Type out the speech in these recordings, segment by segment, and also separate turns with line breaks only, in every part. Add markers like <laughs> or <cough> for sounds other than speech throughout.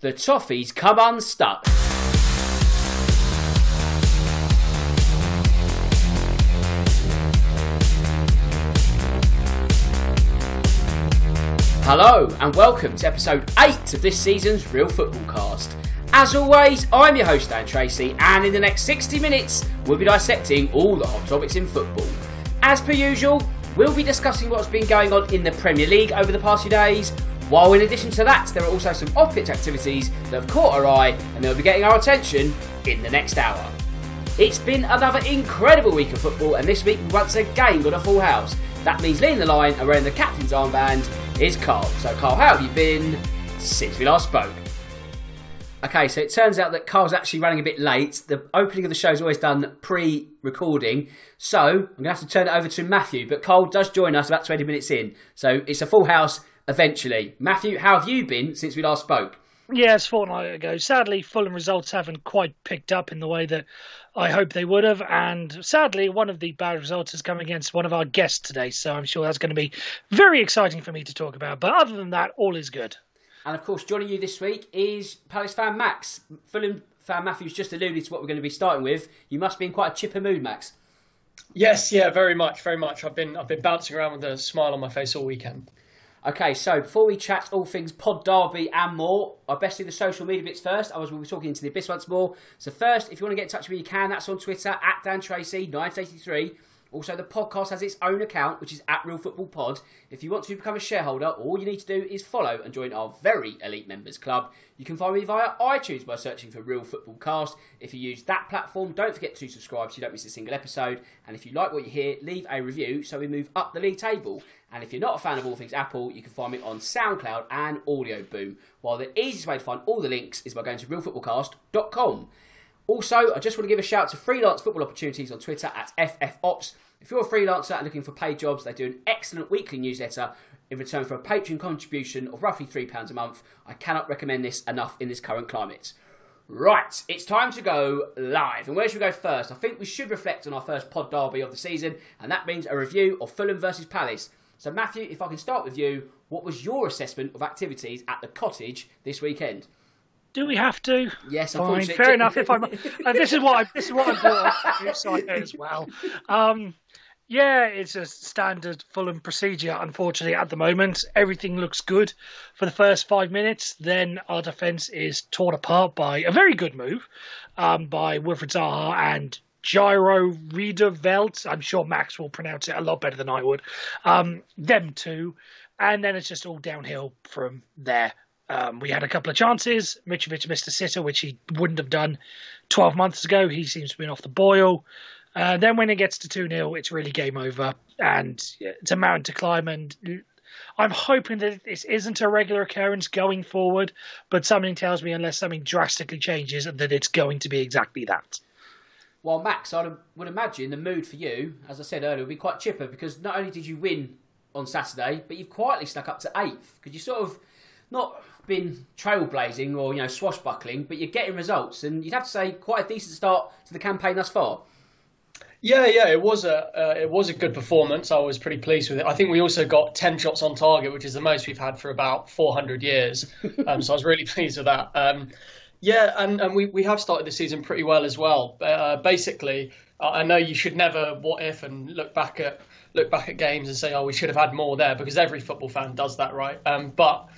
The Toffees come unstuck. Hello and welcome to episode 8 of this season's Real Football Cast. As always, I'm your host Dan Tracy, and in the next 60 minutes, we'll be dissecting all the hot topics in football. As per usual, we'll be discussing what's been going on in the Premier League over the past few days, while in addition to that, there are also some off pitch activities that have caught our eye and they'll be getting our attention in the next hour. It's been another incredible week of football, and this week we once again got a full house. That means leading the line wearing the captain's armband is Carl. So, Carl, how have you been since we last spoke? Okay, so it turns out that Carl's actually running a bit late. The opening of the show is always done pre recording. So, I'm going to have to turn it over to Matthew. But Carl does join us about 20 minutes in. So, it's a full house eventually. Matthew, how have you been since we last spoke?
Yes, fortnight ago. Sadly, Fulham results haven't quite picked up in the way that I hope they would have. And sadly, one of the bad results has come against one of our guests today. So I'm sure that's going to be very exciting for me to talk about. But other than that, all is good.
And of course, joining you this week is Palace fan Max. Fulham fan Matthew's just alluded to what we're going to be starting with. You must be in quite a chipper mood, Max.
Yes, yeah, very much, very much. I've been I've been bouncing around with a smile on my face all weekend.
Okay, so before we chat all things Pod Derby and more, I best do the social media bits first. I was we'll be talking into the abyss once more. So first, if you want to get in touch with me, you can. That's on Twitter at Dan Tracy 983. Also, the podcast has its own account, which is at Real Football Pod. If you want to become a shareholder, all you need to do is follow and join our very elite members club. You can find me via iTunes by searching for Real Football Cast. If you use that platform, don't forget to subscribe so you don't miss a single episode. And if you like what you hear, leave a review so we move up the league table. And if you're not a fan of all things Apple, you can find me on SoundCloud and Audio Boom. While the easiest way to find all the links is by going to realfootballcast.com. Also, I just want to give a shout to freelance football opportunities on Twitter at FFOps. If you're a freelancer and looking for paid jobs, they do an excellent weekly newsletter in return for a Patreon contribution of roughly £3 a month. I cannot recommend this enough in this current climate. Right, it's time to go live. And where should we go first? I think we should reflect on our first pod derby of the season, and that means a review of Fulham versus Palace. So, Matthew, if I can start with you, what was your assessment of activities at the cottage this weekend?
Do we have to?
Yes,
fine, fair enough. If I'm, uh, this is what I, this is what I brought as <laughs> well. Um, yeah, it's a standard Fulham procedure. Unfortunately, at the moment, everything looks good for the first five minutes. Then our defence is torn apart by a very good move um, by Wilfried Zaha and Jairo Riedewald. I'm sure Max will pronounce it a lot better than I would. Um, them two, and then it's just all downhill from there. Um, we had a couple of chances. Mitrovic missed a sitter, which he wouldn't have done 12 months ago. He seems to be off the boil. Uh, then when it gets to 2 0, it's really game over. And it's a mountain to climb. And I'm hoping that this isn't a regular occurrence going forward. But something tells me, unless something drastically changes, that it's going to be exactly that.
Well, Max, I would imagine the mood for you, as I said earlier, would be quite chipper because not only did you win on Saturday, but you've quietly stuck up to eighth. because you sort of not been trailblazing or you know swashbuckling, but you're getting results, and you'd have to say quite a decent start to the campaign thus far.
Yeah, yeah, it was a uh, it was a good performance. I was pretty pleased with it. I think we also got ten shots on target, which is the most we've had for about 400 years. <laughs> Um, so I was really pleased with that. Um, yeah, and, and we, we have started the season pretty well as well. Uh, basically, I know you should never what if and look back at look back at games and say, oh, we should have had more there because every football fan does that, right? Um, but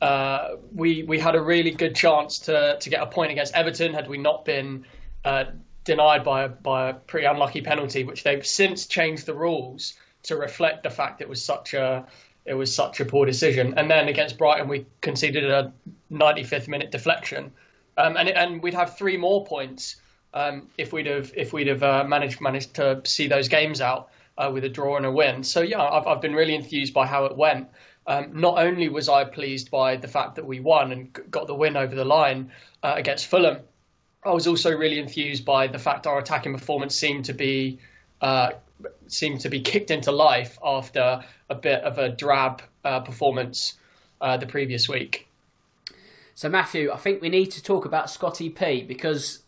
uh, we we had a really good chance to to get a point against Everton had we not been uh, denied by a, by a pretty unlucky penalty, which they've since changed the rules to reflect the fact it was such a it was such a poor decision. And then against Brighton, we conceded a 95th minute deflection, um, and and we'd have three more points um, if we'd have if we'd have uh, managed managed to see those games out uh, with a draw and a win. So yeah, I've I've been really enthused by how it went. Um, not only was I pleased by the fact that we won and got the win over the line uh, against Fulham, I was also really enthused by the fact our attacking performance seemed to be uh, seemed to be kicked into life after a bit of a drab uh, performance uh, the previous week.
So Matthew, I think we need to talk about Scotty P because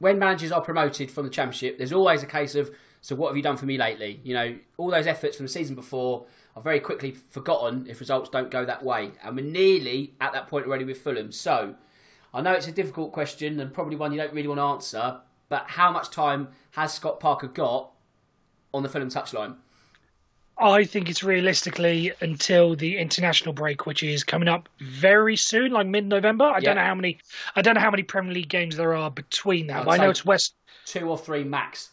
when managers are promoted from the Championship, there's always a case of so what have you done for me lately? You know, all those efforts from the season before are very quickly forgotten if results don't go that way. And we're nearly at that point already with Fulham. So I know it's a difficult question and probably one you don't really want to answer, but how much time has Scott Parker got on the Fulham touchline?
I think it's realistically until the international break, which is coming up very soon, like mid-November. I don't know how many. I don't know how many Premier League games there are between that. I know it's West
two or three max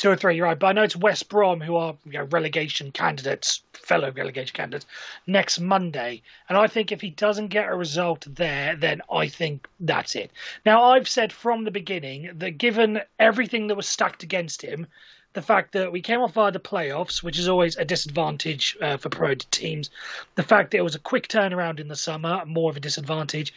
two or three, you're right? But I know it's West Brom who are you know, relegation candidates, fellow relegation candidates, next Monday. And I think if he doesn't get a result there, then I think that's it. Now, I've said from the beginning that given everything that was stacked against him, the fact that we came off via the playoffs, which is always a disadvantage uh, for pro teams, the fact that it was a quick turnaround in the summer, more of a disadvantage,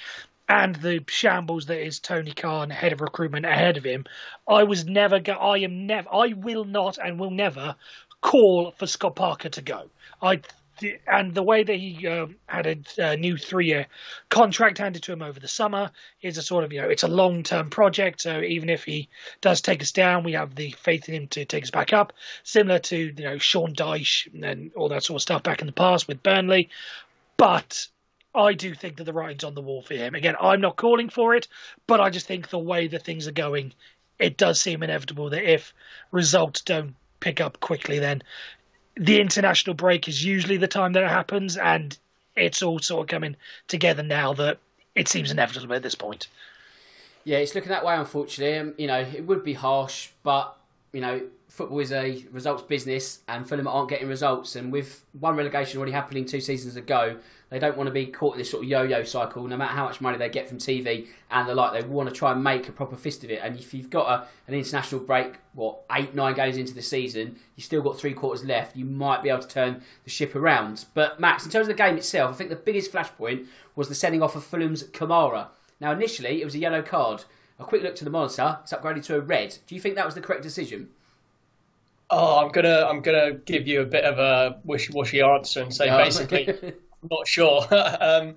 and the shambles that is Tony Khan, head of recruitment, ahead of him. I was never. Go- I am never. I will not and will never call for Scott Parker to go. I and the way that he uh, had a, a new three-year contract handed to him over the summer is a sort of you know it's a long-term project. So even if he does take us down, we have the faith in him to take us back up. Similar to you know Sean Dyche and all that sort of stuff back in the past with Burnley. But I do think that the writing's on the wall for him. Again, I'm not calling for it, but I just think the way that things are going, it does seem inevitable that if results don't pick up quickly, then the international break is usually the time that it happens, and it's all sort of coming together now that it seems inevitable at this point.
Yeah, it's looking that way, unfortunately. Um, you know, it would be harsh, but you know, football is a results business, and Fulham aren't getting results. And with one relegation already happening two seasons ago, they don't want to be caught in this sort of yo-yo cycle. No matter how much money they get from TV and the like, they want to try and make a proper fist of it. And if you've got a, an international break, what eight, nine games into the season, you've still got three quarters left. You might be able to turn the ship around. But Max, in terms of the game itself, I think the biggest flashpoint was the sending off of Fulham's Kamara. Now, initially, it was a yellow card. A quick look to the monitor, it's upgraded to a red. Do you think that was the correct decision?
Oh, I'm gonna I'm gonna give you a bit of a wishy-washy answer and say basically, <laughs> not sure. <laughs> um,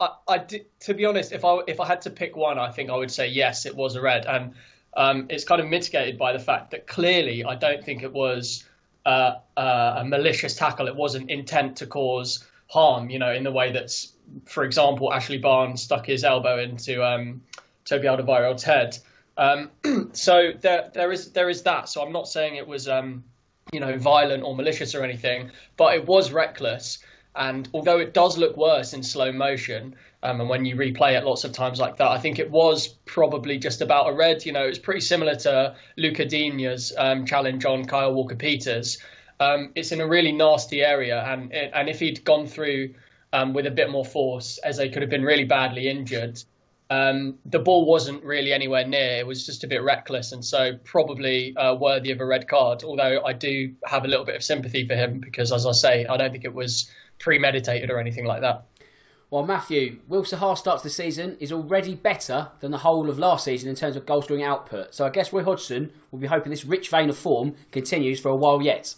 I, I did, to be honest, if I if I had to pick one, I think I would say yes, it was a red, and um, it's kind of mitigated by the fact that clearly I don't think it was uh, uh, a malicious tackle. It wasn't intent to cause harm, you know, in the way that's, for example, Ashley Barnes stuck his elbow into um, Toby Alderweireld's head. Um, <clears throat> so there, there is there is that. So I'm not saying it was um, you know violent or malicious or anything, but it was reckless. And although it does look worse in slow motion, um, and when you replay it lots of times like that, I think it was probably just about a red. You know, it's pretty similar to Luca Digne's um, challenge on Kyle Walker Peters. Um, it's in a really nasty area, and and if he'd gone through um, with a bit more force, as they could have been really badly injured, um, the ball wasn't really anywhere near. It was just a bit reckless, and so probably uh, worthy of a red card. Although I do have a little bit of sympathy for him because, as I say, I don't think it was premeditated or anything like that.
Well, Matthew, Will Zaha starts the season is already better than the whole of last season in terms of goal scoring output. So I guess Roy Hodgson will be hoping this rich vein of form continues for a while yet.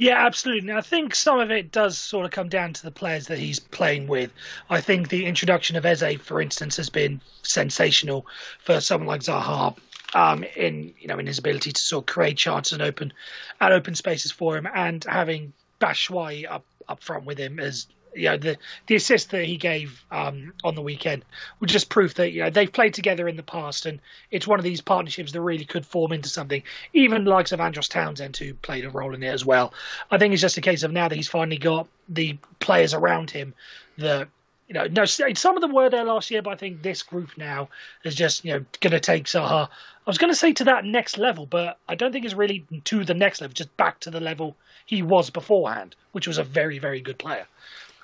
Yeah, absolutely. I think some of it does sort of come down to the players that he's playing with. I think the introduction of Eze, for instance, has been sensational for someone like Zaha. Um, in you know in his ability to sort of create chances and open and open spaces for him, and having Batshuayi up up front with him as you know the the assist that he gave um, on the weekend was just proof that you know they've played together in the past, and it's one of these partnerships that really could form into something. Even likes of Andros Townsend, who played a role in it as well. I think it's just a case of now that he's finally got the players around him that. You know, no, some of them were there last year, but I think this group now is just you know going to take Zaha. I was going to say to that next level, but I don't think it's really to the next level, just back to the level he was beforehand, which was a very, very good player.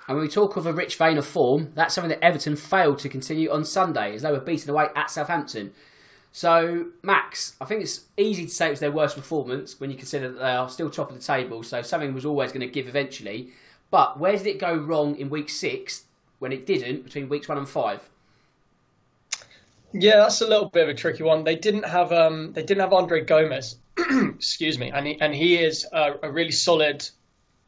And when we talk of a rich vein of form, that's something that Everton failed to continue on Sunday as they were beaten away at Southampton. So, Max, I think it's easy to say it was their worst performance when you consider that they are still top of the table, so something was always going to give eventually. But where did it go wrong in week six when it didn't between weeks one and five?
Yeah, that's a little bit of a tricky one. They didn't have um, they didn't have Andre Gomes, <clears throat> excuse me, and he, and he is a, a really solid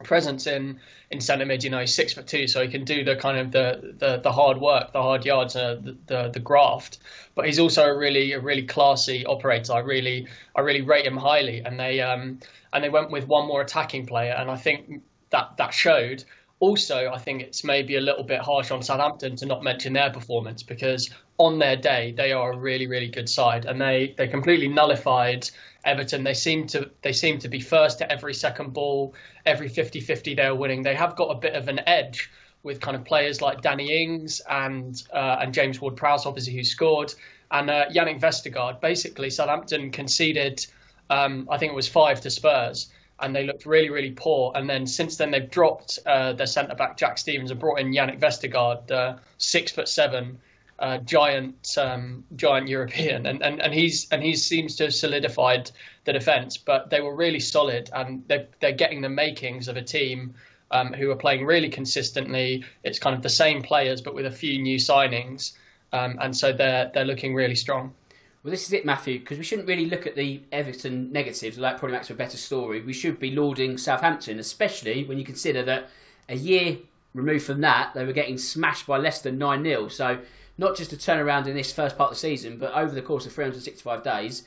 presence in in centre mid. You know, he's six foot two, so he can do the kind of the the, the hard work, the hard yards, uh, the, the, the graft. But he's also a really a really classy operator. I really I really rate him highly. And they um and they went with one more attacking player, and I think that that showed. Also, I think it's maybe a little bit harsh on Southampton to not mention their performance because on their day they are a really really good side, and they they completely nullified Everton. They seem to they seem to be first to every second ball, every 50-50 they're winning. They have got a bit of an edge with kind of players like Danny Ings and uh, and James Ward-Prowse, obviously who scored, and uh, Jannik Vestergaard. Basically, Southampton conceded, um, I think it was five to Spurs, and they looked really really poor. And then since then they've dropped uh, their centre back Jack Stephens and brought in Jannik Vestergaard, uh, six foot seven uh, giant um, giant European, and, and, and he's and he seems to have solidified the defence. But they were really solid, and they're they're getting the makings of a team um, who are playing really consistently. It's kind of the same players, but with a few new signings, um, and so they're they're looking really strong.
Well, this is it, Matthew, because we shouldn't really look at the Everton negatives. That probably makes for a better story. We should be lauding Southampton, especially when you consider that a year removed from that, they were getting smashed by Leicester 9 0. So not just a turnaround in this first part of the season, but over the course of 365 days,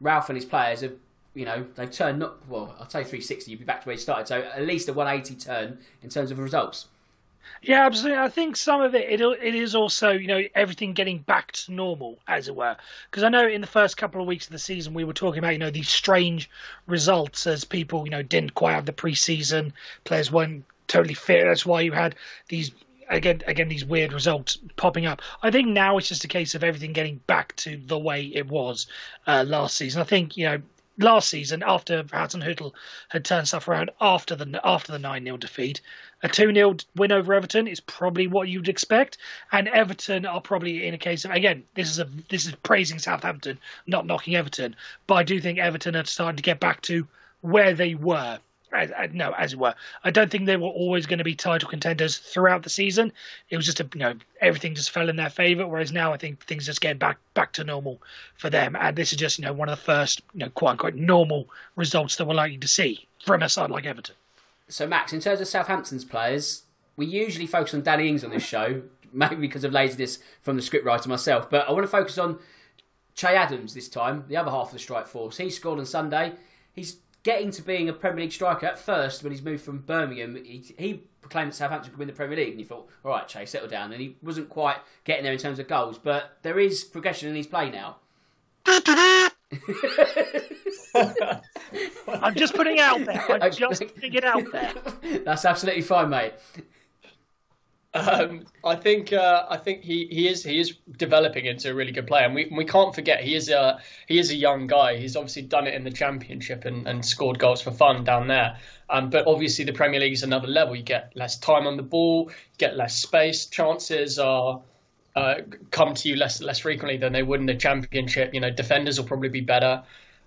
Ralph and his players have, you know, they've turned not well. I'll you 360, you'd be back to where you started. So at least a 180 turn in terms of results.
Yeah, absolutely. I think some of it, it it is also you know everything getting back to normal, as it were. Because I know in the first couple of weeks of the season we were talking about you know these strange results as people you know didn't quite have the preseason, players weren't totally fit. That's why you had these again again these weird results popping up. I think now it's just a case of everything getting back to the way it was uh, last season. I think you know last season after Hasenhüttl had turned stuff around after the after the nine 0 defeat, a two 0 win over Everton is probably what you'd expect. And Everton are probably in a case of again this is a this is praising Southampton, not knocking Everton, but I do think Everton are starting to get back to where they were as, no, as it were. I don't think they were always going to be title contenders throughout the season. It was just a, you know everything just fell in their favour. Whereas now I think things just get back back to normal for them, and this is just you know one of the first you know quote unquote normal results that we're likely to see from a side like Everton.
So Max, in terms of Southampton's players, we usually focus on Danny Ings on this show, <laughs> maybe because of laziness from the scriptwriter myself. But I want to focus on Che Adams this time, the other half of the strike force. He scored on Sunday. He's getting to being a Premier League striker at first when he's moved from Birmingham, he, he proclaimed that Southampton could win the Premier League, and you thought, all right, Che, settle down. And he wasn't quite getting there in terms of goals, but there is progression in his play now. <laughs>
I'm just putting it out there. I'm <laughs> just putting it out there. <laughs>
That's absolutely fine, mate.
Um, I think uh, I think he, he is he is developing into a really good player, and we we can't forget he is a he is a young guy. He's obviously done it in the Championship and, and scored goals for fun down there. Um, but obviously the Premier League is another level. You get less time on the ball, you get less space. Chances are uh, come to you less less frequently than they would in the Championship. You know, defenders will probably be better.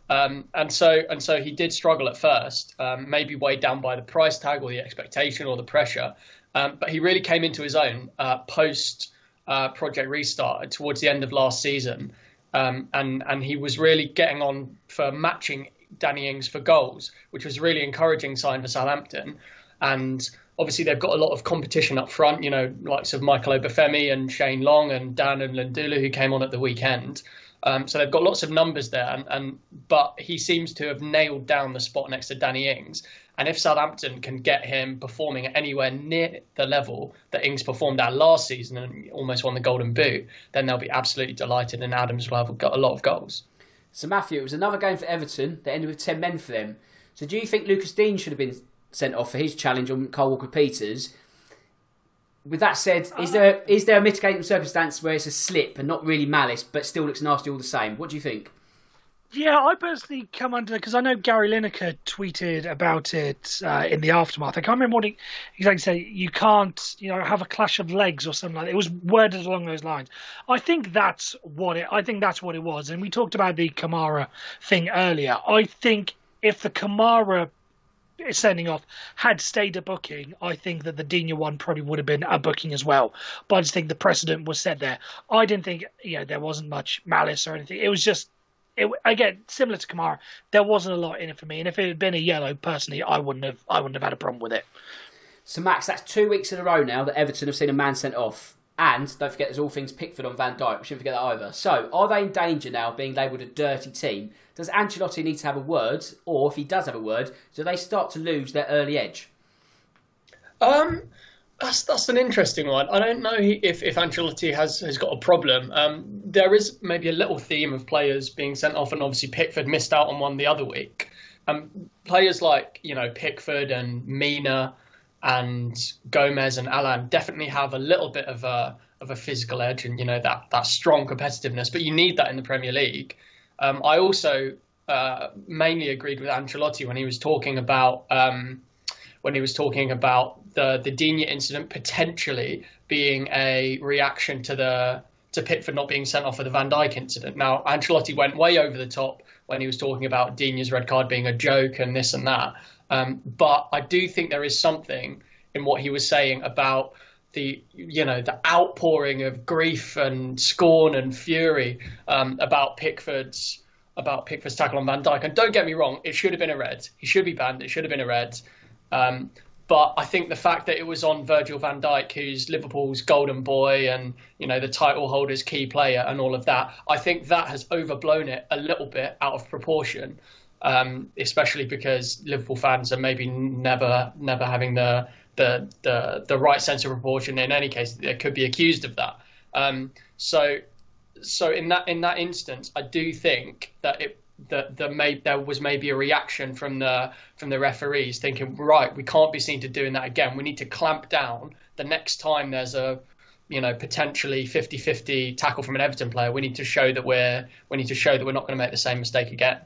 Um, and so and so he did struggle at first, um, maybe weighed down by the price tag or the expectation or the pressure. Um, but he really came into his own uh, post uh, Project Restart towards the end of last season, um, and and he was really getting on for matching Danny Ings for goals, which was a really encouraging sign for Southampton. And obviously they've got a lot of competition up front, you know, likes of Michael Obafemi and Shane Long and Dan N'Lundulu who came on at the weekend. Um, so they've got lots of numbers there, and, and, but he seems to have nailed down the spot next to Danny Ings. And if Southampton can get him performing anywhere near the level that Ings performed at last season and almost won the Golden Boot, then they'll be absolutely delighted, and Adams will have got a lot of goals.
So Matthew, it was another game for Everton that ended with ten men for them. So do you think Lucas Digne should have been sent off for his challenge on Kyle Walker Peters? With that said, is there is there a mitigating circumstance where it's a slip and not really malice, but still looks nasty all the same? What do you think?
Yeah, I personally come under because I know Gary Lineker tweeted about it uh, in the aftermath. I can't remember what he exactly said. You can't, you know, have a clash of legs or something like that. It was worded along those lines. I think that's what it. I think that's what it was. And we talked about the Kamara thing earlier. I think if the Kamara sending off had stayed a booking, I think that the Digne one probably would have been a booking as well. But I just think the precedent was set there. I didn't think, you know, there wasn't much malice or anything. It was just, it, again, similar to Kamara, there wasn't a lot in it for me. And if it had been a yellow, personally, I wouldn't have, I wouldn't have had a problem with it.
So Max, that's two weeks in a row now that Everton have seen a man sent off. And don't forget, there's all things Pickford on Van Dijk. We shouldn't forget that either. So, are they in danger now of being labelled a dirty team? Does Ancelotti need to have a word, or if he does have a word, do they start to lose their early edge?
Um, that's that's an interesting one. I don't know if if Ancelotti has has got a problem. Um, there is maybe a little theme of players being sent off, and obviously Pickford missed out on one the other week. Um, players like you know Pickford and Mina and Gomes and Allan definitely have a little bit of a of a physical edge and you know that that strong competitiveness. But you need that in the Premier League. Um, I also uh, mainly agreed with Ancelotti when he was talking about um, when he was talking about the the Digne incident potentially being a reaction to the to Pickford not being sent off for the Van Dijk incident. Now Ancelotti went way over the top when he was talking about Digne's red card being a joke and this and that. Um, but I do think there is something in what he was saying about the you know the outpouring of grief and scorn and fury um, about Pickford's about Pickford's tackle on Van Dijk. And don't get me wrong, it should have been a red. He should be banned. It should have been a red. Um, but I think the fact that it was on Virgil van Dijk, who's Liverpool's golden boy and you know the title holder's key player and all of that, I think that has overblown it a little bit out of proportion um, especially because Liverpool fans are maybe never never having the the the, the right sense of proportion. In any case, they could be accused of that. Um, so so in that in that instance, I do think that it that the may, there was maybe a reaction from the from the referees thinking, right, we can't be seen to doing that again. We need to clamp down the next time there's a you know potentially 50-50 tackle from an Everton player. We need to show that we're we need to show that we're not going to make the same mistake again.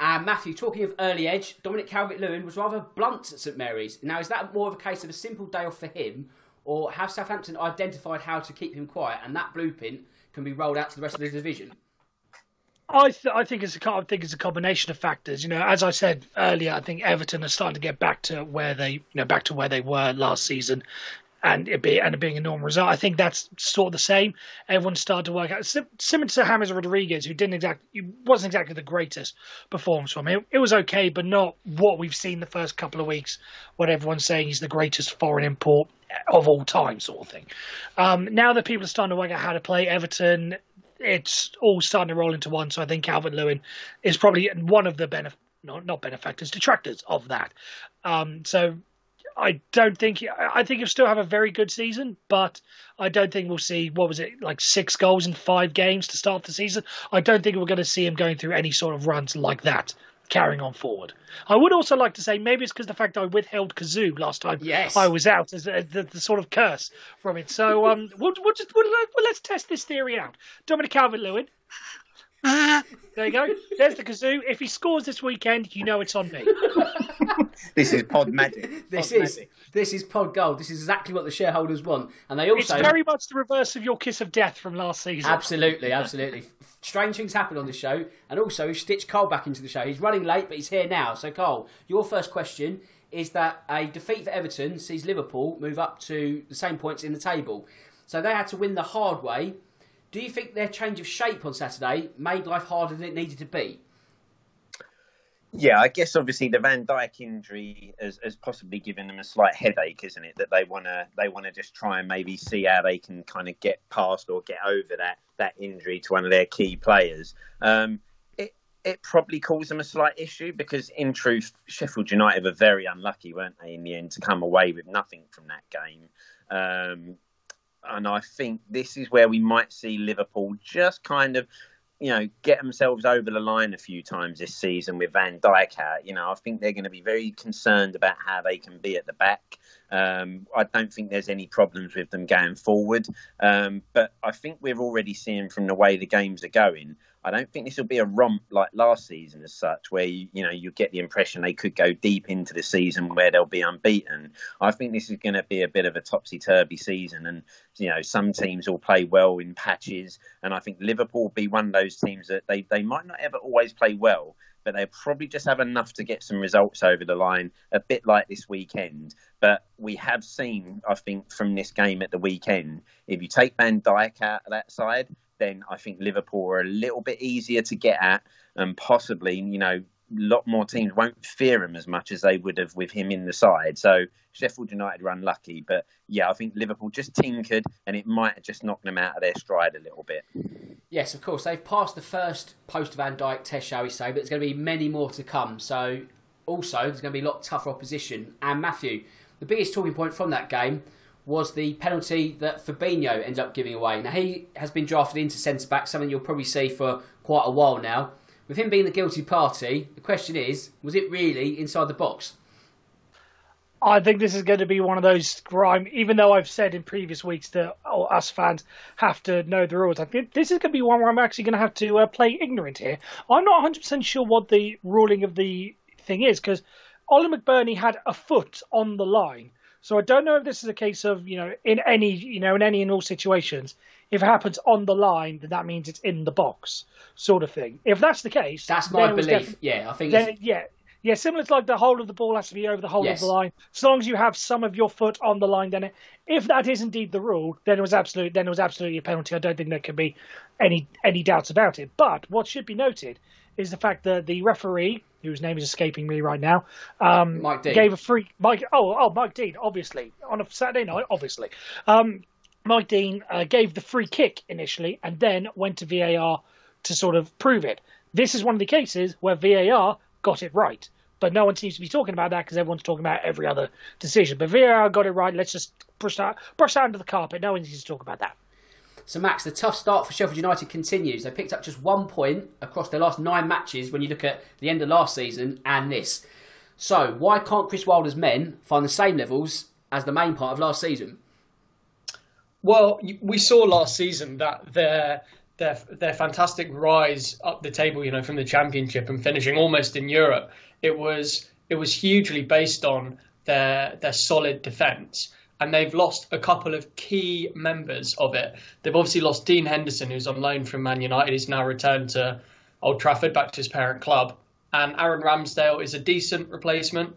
And Matthew, talking of early edge, Dominic Calvert Lewin was rather blunt at St Mary's. Now, is that more of a case of a simple day off for him, or have Southampton identified how to keep him quiet and that blueprint can be rolled out to the rest of the division?
I, th- I think it's a I think it's a combination of factors. You know, as I said earlier, I think Everton are starting to get back to where they you know back to where they were last season and it be and it being a normal result. I think that's sort of the same. Everyone started to work out. Similar to James Rodriguez, who didn't exactly wasn't exactly the greatest performance from him. It, was okay, but not what we've seen the first couple of weeks, what everyone's saying he's the greatest foreign import of all time, sort of thing. Um, now that people are starting to work out how to play Everton, it's all starting to roll into one. So I think Calvert Lewin is probably one of the benefit. Not, not benefactors, detractors of that. Um, so I don't think I think he'll still have a very good season, but I don't think we'll see what was it like six goals in five games to start the season. I don't think we're going to see him going through any sort of runs like that carrying on forward. I would also like to say maybe it's because the fact I withheld Kazoo last time
yes.
I was out as, as the, the, sort of curse from it. So um, <laughs> we'll, we'll just we'll, let's test this theory out. Dominic Calvert-Lewin <laughs> there you go. There's the kazoo. If he scores this weekend, you know it's on me. <laughs>
this is pod magic.
This pod is magic. this is pod gold. This is exactly what the shareholders want, and they also
it's very much the reverse of your kiss of death from last season.
Absolutely, absolutely. Strange things happen on the show, and also stitch Cole back into the show. He's running late, but he's here now. So Cole, your first question is that a defeat for Everton sees Liverpool move up to the same points in the table. So they had to win the hard way Do you think their change of shape on Saturday made life harder than it needed to be?
Yeah, I guess obviously the Van Dijk injury has, has possibly given them a slight headache, isn't it? That they wanna they wanna just try and maybe see how they can kind of get past or get over that that injury to one of their key players. Um, it it probably caused them a slight issue because in truth, Sheffield United were very unlucky, weren't they, in the end, to come away with nothing from that game. Um, and I think this is where we might see Liverpool just kind of you know, get themselves over the line a few times this season with Van Dijk out. You know, I think they're going to be very concerned about how they can be at the back. Um, I don't think there's any problems with them going forward. Um, but I think we're already seeing from the way the games are going, I don't think this will be a romp like last season as such, where you, you know you get the impression they could go deep into the season where they'll be unbeaten. I think this is going to be a bit of a topsy turvy season, and you know some teams will play well in patches, and I think Liverpool will be one of those teams that they they might not ever always play well, but they'll probably just have enough to get some results over the line, a bit like this weekend. But we have seen, I think, from this game at the weekend, if you take Van Dijk out of that side, then I think Liverpool are a little bit easier to get at, and possibly, you know, lot more teams won't fear him as much as they would have with him in the side. So Sheffield United were unlucky, but yeah, I think Liverpool just tinkered, and it might have just knocked them out of their stride a little bit.
Yes, of course, they've passed the first post Van Dijk test, shall we say, but there's going to be many more to come. So also, there's going to be a lot tougher opposition. And Matthew, the biggest talking point from that game was the penalty that Fabinho ended up giving away. Now, he has been drafted into centre back, something you'll probably see for quite a while now. With him being the guilty party, the question is was it really inside the box?
I think this is going to be one of those grime. Even though I've said in previous weeks that oh, us fans have to know the rules, I think this is going to be one where I'm actually going to have to uh, play ignorant here. I'm not 100 percent sure what the ruling of the thing is because Ollie McBurnie had a foot on the line, so I don't know if this is a case of you know in any you know in any and all situations, if it happens on the line, then that means it's in the box, sort of thing. If that's the case,
that's my belief. Yeah, I think.
Then, yeah, yeah, similar to like the whole of the ball has to be over the whole yes. of the line. As long as you have some of your foot on the line, then it, if that is indeed the rule, then it was absolute. Then it was absolutely a penalty. I don't think there can be any any doubts about it. But what should be noted is the fact that the referee, whose name is escaping me right now, um,
Mike Dean.
gave a free Mike. Oh, oh, Mike Dean, obviously on a Saturday night, obviously. Um, Mike Dean uh, gave the free kick initially, and then went to VAR to sort of prove it. This is one of the cases where VAR got it right, but no one seems to be talking about that because everyone's talking about every other decision. But VAR got it right. Let's just push that brush that under the carpet. No one needs to talk about that.
So, Max, the tough start for Sheffield United continues. They picked up just one point across their last nine matches when you look at the end of last season and this. So, why can't Chris Wilder's men find the same levels as the main part of last season?
Well, we saw last season that their their their fantastic rise up the table, you know, from the championship and finishing almost in Europe, it was it was hugely based on their their solid defence and they've lost a couple of key members of it. They've obviously lost Dean Henderson, who's on loan from Man United. He's now returned to Old Trafford, back to his parent club. And Aaron Ramsdale is a decent replacement.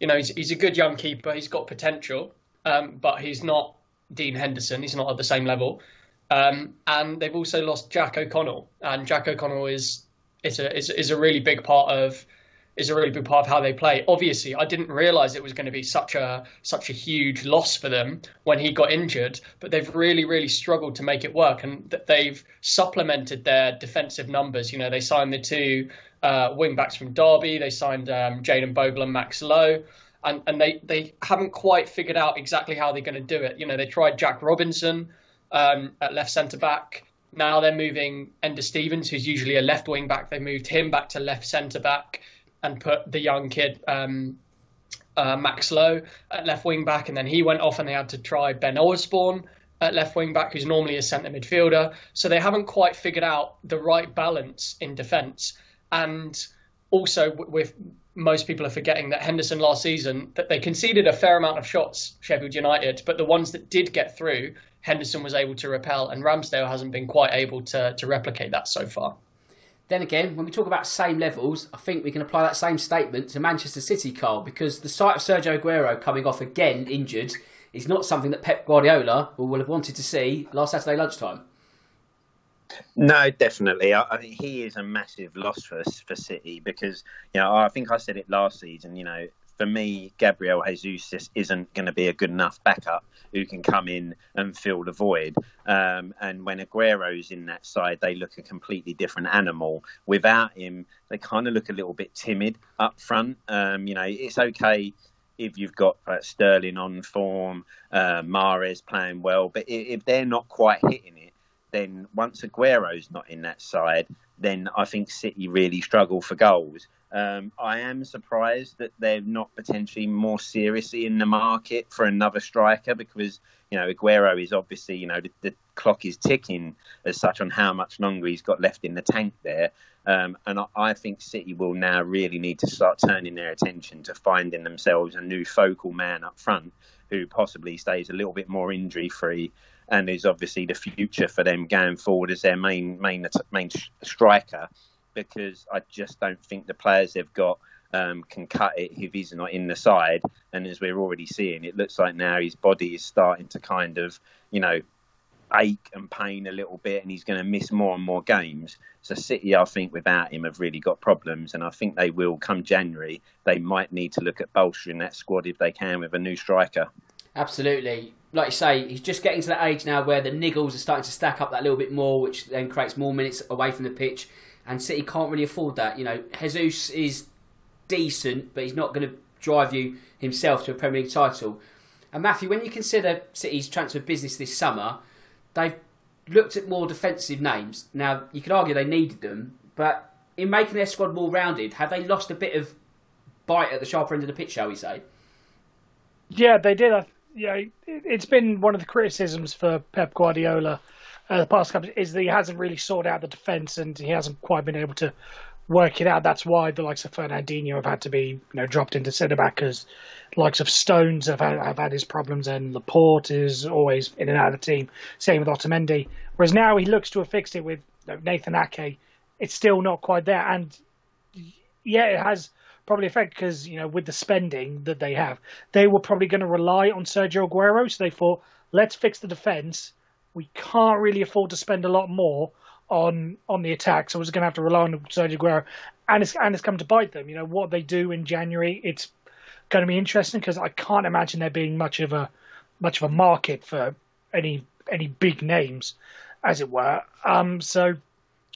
You know, he's, he's a good young keeper. He's got potential, um, but he's not Dean Henderson. He's not at the same level. Um, and they've also lost Jack O'Connell, and Jack O'Connell is is a is, is a really big part of is a really big part of how they play. Obviously, I didn't realize it was going to be such a such a huge loss for them when he got injured, but they've really really struggled to make it work, and they've supplemented their defensive numbers. You know, they signed the two uh, wing backs from Derby, they signed um, Jayden Bogle and Max Lowe. And, and they, they haven't quite figured out exactly how they're going to do it. You know, they tried Jack Robinson um, at left centre back. Now they're moving Enda Stevens, who's usually a left wing back. They moved him back to left centre back and put the young kid um, uh, Max Lowe at left wing back, and then he went off and they had to try Ben Osborne at left wing back, who's normally a centre midfielder. So they haven't quite figured out the right balance in defence. And also, with most people are forgetting that Henderson last season that they conceded a fair amount of shots, Sheffield United, but the ones that did get through, Henderson was able to repel, and Ramsdale hasn't been quite able to to replicate that so far.
Then again, when we talk about same levels, I think we can apply that same statement to Manchester City, Carl, because the sight of Sergio Aguero coming off again injured is not something that Pep Guardiola will have wanted to see last Saturday lunchtime.
No, definitely. I, I think he is a massive loss for for City because you know I think I said it last season. You know, for me, Gabriel Jesus just isn't going to be a good enough backup who can come in and fill the void. Um, and when Aguero's in that side, they look a completely different animal. Without him, they kind of look a little bit timid up front. Um, you know, it's okay if you've got uh, Sterling on form, uh, Mahrez playing well, but if they're not quite hitting it, then once Aguero's not in that side, then I think City really struggle for goals. Um, I am surprised that they're not potentially more seriously in the market for another striker because you know Aguero is obviously you know the, the clock is ticking as such on how much longer he's got left in the tank there. Um, and I, I, think City will now really need to start turning their attention to finding themselves a new focal man up front who possibly stays a little bit more injury free and is obviously the future for them going forward as their main main main striker. Because I just don't think the players they've got um, can cut it if he's not in the side. And as we're already seeing, it looks like now his body is starting to kind of, you know, ache and pain a little bit, and he's going to miss more and more games. So City, I think, without him, have really got problems, and I think they will come January. They might need to look at bolstering that squad if they can with a new striker.
Absolutely. Like you say, he's just getting to that age now where the niggles are starting to stack up that little bit more, which then creates more minutes away from the pitch. And City can't really afford that. You know, Jesus is decent, but he's not going to drive you himself to a Premier League title. And Matthew, when you consider City's transfer business this summer, they've looked at more defensive names. Now, you could argue they needed them, but in making their squad more rounded, have they lost a bit of bite at the sharper end of the pitch, shall we say?
Yeah, they did. Yeah, it's been one of the criticisms for Pep Guardiola uh, the past couple is that he hasn't really sorted out the defence and he hasn't quite been able to work it out. That's why the likes of Fernandinho have had to be you know dropped into centre back because likes of Stones have had, have had his problems and Laporte is always in and out of the team. Same with Otamendi. Whereas now he looks to have fixed it with Nathan Ake. It's still not quite there, and yeah, it has probably affected because you know with the spending that they have, they were probably going to rely on Sergio Aguero. So they thought, let's fix the defence. We can't really afford to spend a lot more on on the attack, so we're going to have to rely on Sergio Aguero, and it's and it's come to bite them. You know what they do in January, it's going to be interesting because I can't imagine there being much of a much of a market for any any big names, as it were. Um, so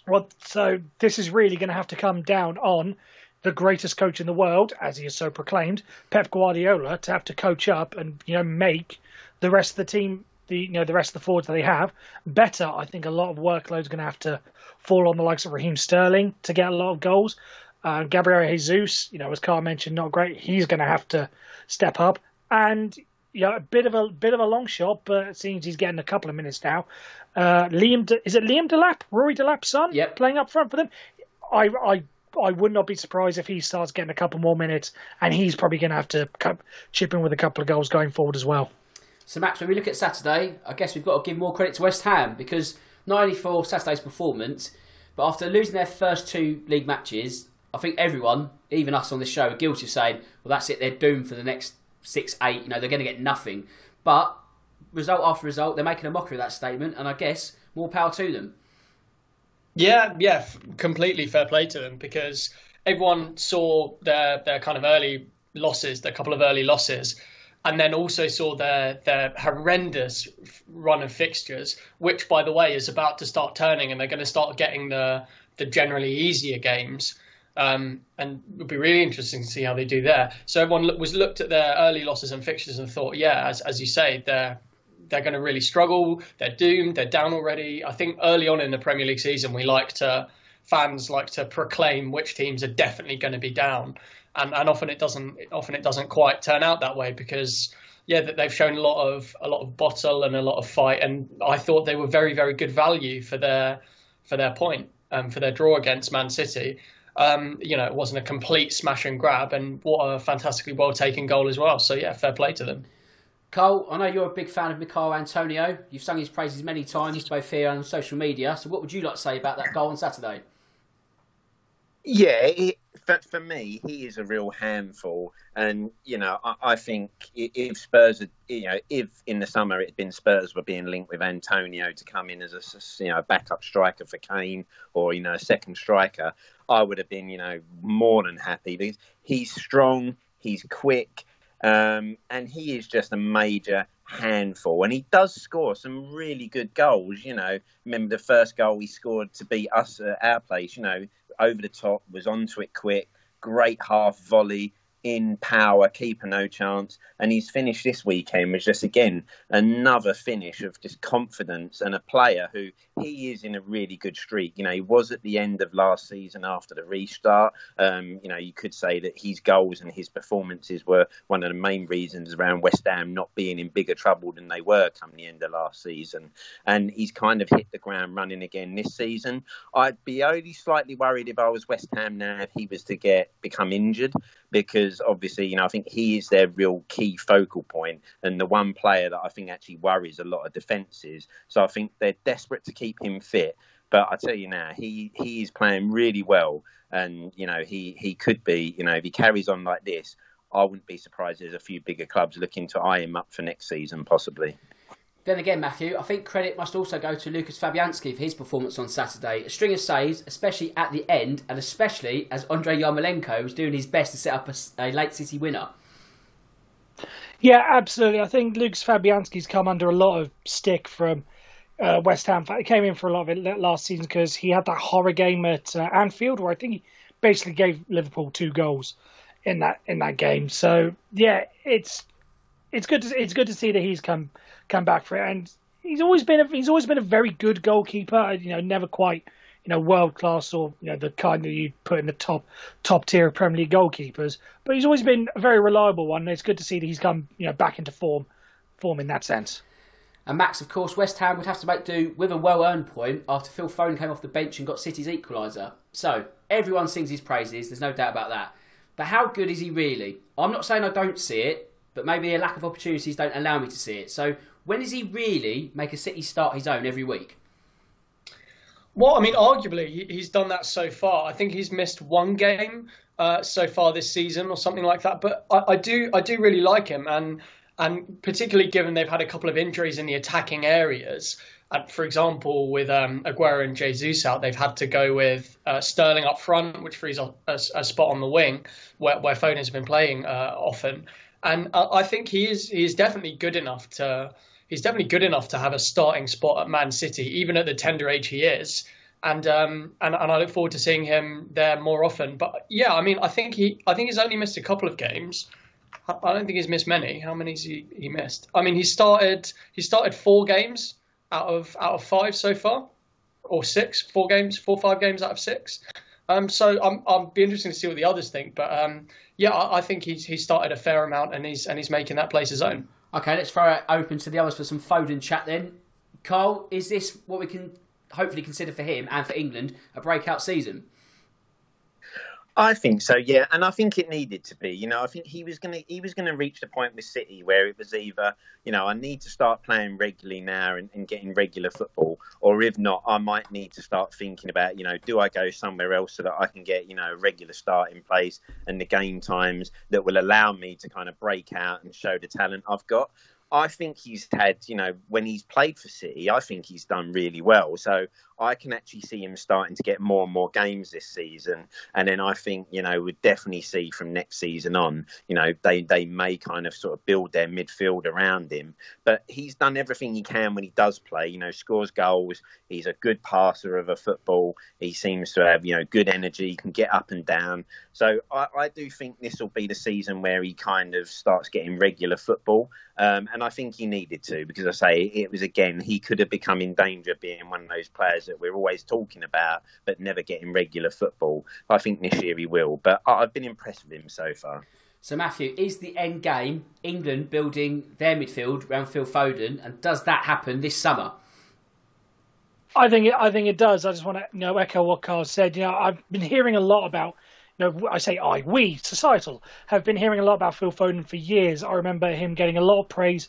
what? So this is really going to have to come down on the greatest coach in the world, as he is so proclaimed, Pep Guardiola, to have to coach up and you know make the rest of the team the you know the rest of the forwards that they have better. I think a lot of workload is going to have to fall on the likes of Raheem Sterling to get a lot of goals. Uh, Gabriel Jesus, you know, as Carl mentioned, not great. He's going to have to step up, and you know, a bit of a bit of a long shot, but it seems he's getting a couple of minutes now. Uh, Liam, De, is it Liam Delap, Rory Delap's son,
yep.
playing up front for them? I, I I would not be surprised if he starts getting a couple more minutes, and he's probably going to have to chip in with a couple of goals going forward as well.
So, Max, when we look at Saturday, I guess we've got to give more credit to West Ham because not only for Saturday's performance, but after losing their first two league matches, I think everyone, even us on this show, are guilty of saying, well, that's it, they're doomed for the next six, eight, you know, they're going to get nothing. But result after result, they're making a mockery of that statement, and I guess more power to them.
Yeah, yeah, completely fair play to them because everyone saw their their kind of early losses, their couple of early losses, and then also saw their their horrendous run of fixtures, which by the way is about to start turning, and they're going to start getting the the generally easier games. Um, and it would be really interesting to see how they do there. So everyone was looked at their early losses and fixtures and thought, yeah, as as you say, they're they're going to really struggle. They're doomed. They're down already. I think early on in the Premier League season, we like to fans like to proclaim which teams are definitely going to be down and and often it doesn't often it doesn't quite turn out that way because yeah that they've shown a lot of a lot of bottle and a lot of fight and I thought they were very very good value for their for their point um, for their draw against Man City. Um, you know, it wasn't a complete smash and grab, and what a fantastically well taken goal as well. So yeah, fair play to them.
Cole, I know you're a big fan of Michail Antonio. You've sung his praises many times, both here and on social media. So, what would you like to say about that goal on Saturday?
Yeah, for, for me, he is a real handful, and you know, I, I think if Spurs, had, you know, if in the summer it had been Spurs were being linked with Antonio to come in as a you know backup striker for Kane or you know a second striker, I would have been you know more than happy because he's strong, he's quick, um, and he is just a major handful. And he does score some really good goals. You know, remember the first goal he scored to beat us at our place. You know, over the top, was onto it quick, great half volley in power, keeper no chance. And he's finished this weekend was just again another finish of just confidence and a player who he is in a really good streak. You know, he was at the end of last season after the restart. Um, you know, you could say that his goals and his performances were one of the main reasons around West Ham not being in bigger trouble than they were come the end of last season. And he's kind of hit the ground running again this season. I'd be only slightly worried if I was West Ham now if he was to get become injured because obviously, you know, I think he is their real key focal point and the one player that I think actually worries a lot of defences. So I think they're desperate to keep him fit. But I tell you now, he, he is playing really well, and you know he, he could be. You know, if he carries on like this, I wouldn't be surprised. There's a few bigger clubs looking to eye him up for next season, possibly.
Then again, Matthew, I think credit must also go to Lucas Fabianski for his performance on Saturday. A string of saves, especially at the end, and especially as Andrei Yarmolenko was doing his best to set up a, a late City winner.
Yeah, absolutely. I think Lucas Fabianski's come under a lot of stick from uh, West Ham. He came in for a lot of it last season because he had that horror game at uh, Anfield where I think he basically gave Liverpool two goals in that in that game. So yeah, it's it's good to it's good to see that he's come come back for it, and he's always been a, he's always been a very good goalkeeper. You know, never quite you know world class or you know the kind that you put in the top top tier of Premier League goalkeepers, but he's always been a very reliable one. And it's good to see that he's come you know back into form form in that sense.
And Max, of course, West Ham would have to make do with a well earned point after Phil Foden came off the bench and got City's equaliser. So everyone sings his praises, there's no doubt about that. But how good is he really? I'm not saying I don't see it, but maybe a lack of opportunities don't allow me to see it. So when does he really make a City start his own every week?
Well, I mean, arguably he's done that so far. I think he's missed one game uh, so far this season or something like that. But I, I, do, I do really like him, and and particularly given they've had a couple of injuries in the attacking areas. And for example, with um, Aguero and Jesus out, they've had to go with uh, Sterling up front, which frees up a, a, spot on the wing where, where Foden's been playing uh, often. And I think he is he is definitely good enough to he's definitely good enough to have a starting spot at Man City, even at the tender age he is. And um and, and I look forward to seeing him there more often. But yeah, I mean, I think he I think he's only missed a couple of games. I don't think he's missed many. How many he, he missed? I mean, he started he started four games out of out of five so far, or six, four games, four five games out of six. Um, so I'm I'm be interesting to see what the others think. But um, yeah, I, I think he's he started a fair amount and he's and he's making that place his own.
Okay, let's throw it open to the others for some Foden chat then. Carl, is this what we can hopefully consider for him and for England a breakout season?
I think so, yeah, and I think it needed to be. You know, I think he was gonna he was gonna reach the point with City where it was either, you know, I need to start playing regularly now and, and getting regular football, or if not, I might need to start thinking about, you know, do I go somewhere else so that I can get, you know, a regular start in place and the game times that will allow me to kind of break out and show the talent I've got. I think he's had, you know, when he's played for City, I think he's done really well. So I can actually see him starting to get more and more games this season. And then I think, you know, we'd definitely see from next season on, you know, they, they may kind of sort of build their midfield around him. But he's done everything he can when he does play, you know, scores goals. He's a good passer of a football. He seems to have, you know, good energy, can get up and down. So I, I do think this will be the season where he kind of starts getting regular football. Um, and I think he needed to because I say it was again, he could have become in danger being one of those players that we're always talking about, but never getting regular football. I think this year he will, but I've been impressed with him so far.
So, Matthew, is the end game England building their midfield around Phil Foden, and does that happen this summer?
I think it, I think it does. I just want to you know echo what Carl said. You know, I've been hearing a lot about. You know, I say I, we, societal, have been hearing a lot about Phil Foden for years. I remember him getting a lot of praise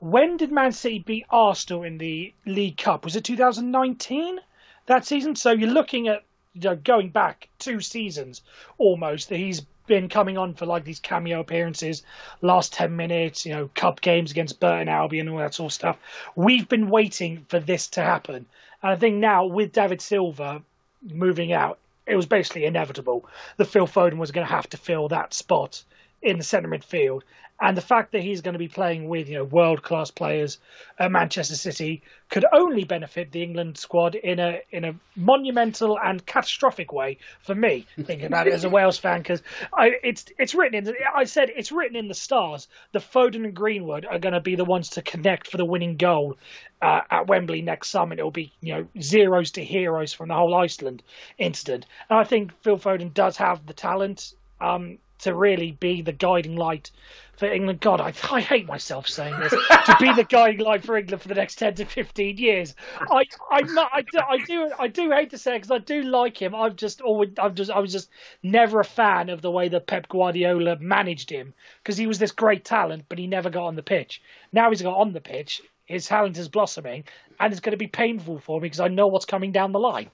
when did Man City beat Arsenal in the League Cup? Was it 2019 that season? So you're looking at you know, going back two seasons almost, that he's been coming on for like these cameo appearances, last 10 minutes, you know, cup games against Burton Albion and all that sort of stuff. We've been waiting for this to happen. And I think now with David Silva moving out, it was basically inevitable that Phil Foden was going to have to fill that spot in the centre midfield and the fact that he's going to be playing with you know world class players at Manchester City could only benefit the England squad in a in a monumental and catastrophic way for me thinking about it as a <laughs> Wales fan because it's it's written in I said it's written in the stars the Foden and Greenwood are going to be the ones to connect for the winning goal uh, at Wembley next summer. It'll be you know zeros to heroes from the whole Iceland incident. And I think Phil Foden does have the talent um, to really be the guiding light for England. God, I, I hate myself saying this. to be the guiding light for England for the next ten to fifteen years. I I'm not. I do. I do. I do hate to say it because I do like him. I've just always. I've just. I was just never a fan of the way that Pep Guardiola managed him because he was this great talent, but he never got on the pitch. Now he's got on the pitch. His talent is blossoming, and it's going to be painful for me because I know what's coming down the line.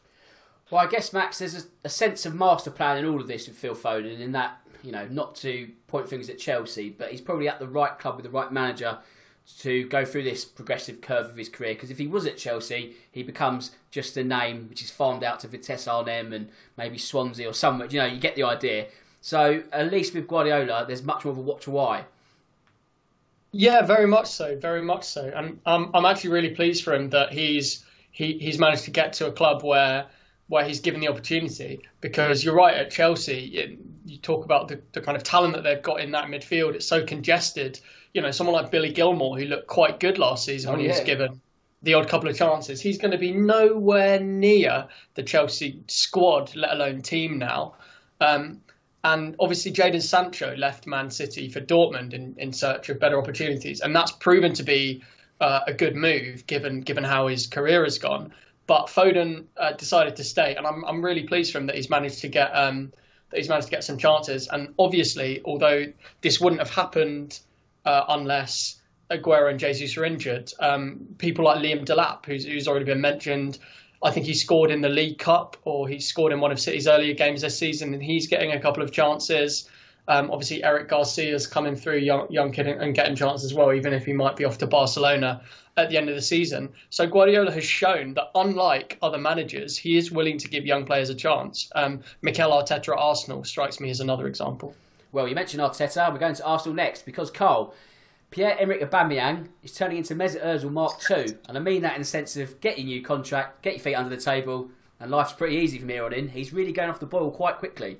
Well, I guess Max, there's a, a sense of master plan in all of this with Phil Foden, in that you know, not to point fingers at Chelsea, but he's probably at the right club with the right manager to go through this progressive curve of his career. Because if he was at Chelsea, he becomes just a name which is farmed out to Vitesse Arnhem and maybe Swansea or somewhere. You know, you get the idea. So at least with Guardiola, there's much more of a watch why.
Yeah, very much so, very much so. And um, I'm actually really pleased for him that he's he, he's managed to get to a club where where he's given the opportunity. Because you're right at Chelsea, it, you talk about the, the kind of talent that they've got in that midfield. It's so congested. You know, someone like Billy Gilmour, who looked quite good last season oh, when yeah. he was given the odd couple of chances, he's going to be nowhere near the Chelsea squad, let alone team now. Um, and obviously, Jadon Sancho left Man City for Dortmund in, in search of better opportunities, and that's proven to be uh, a good move given given how his career has gone. But Foden uh, decided to stay, and I'm I'm really pleased for him that he's managed to get um, that he's managed to get some chances. And obviously, although this wouldn't have happened uh, unless Aguero and Jesus are injured, um, people like Liam Delap, who's, who's already been mentioned, I think he scored in the League Cup or he scored in one of City's earlier games this season, and he's getting a couple of chances. Um, obviously, Eric Garcia's coming through, young, young kid, and getting chances as well, even if he might be off to Barcelona at the end of the season. So Guardiola has shown that, unlike other managers, he is willing to give young players a chance. Um, Mikel Arteta at Arsenal strikes me as another example.
Well, you mentioned Arteta. We're going to Arsenal next because Carl, Pierre-Emerick Aubameyang is turning into Mesut Ozil Mark II, and I mean that in the sense of get your new contract, get your feet under the table, and life's pretty easy from here on in. He's really going off the boil quite quickly.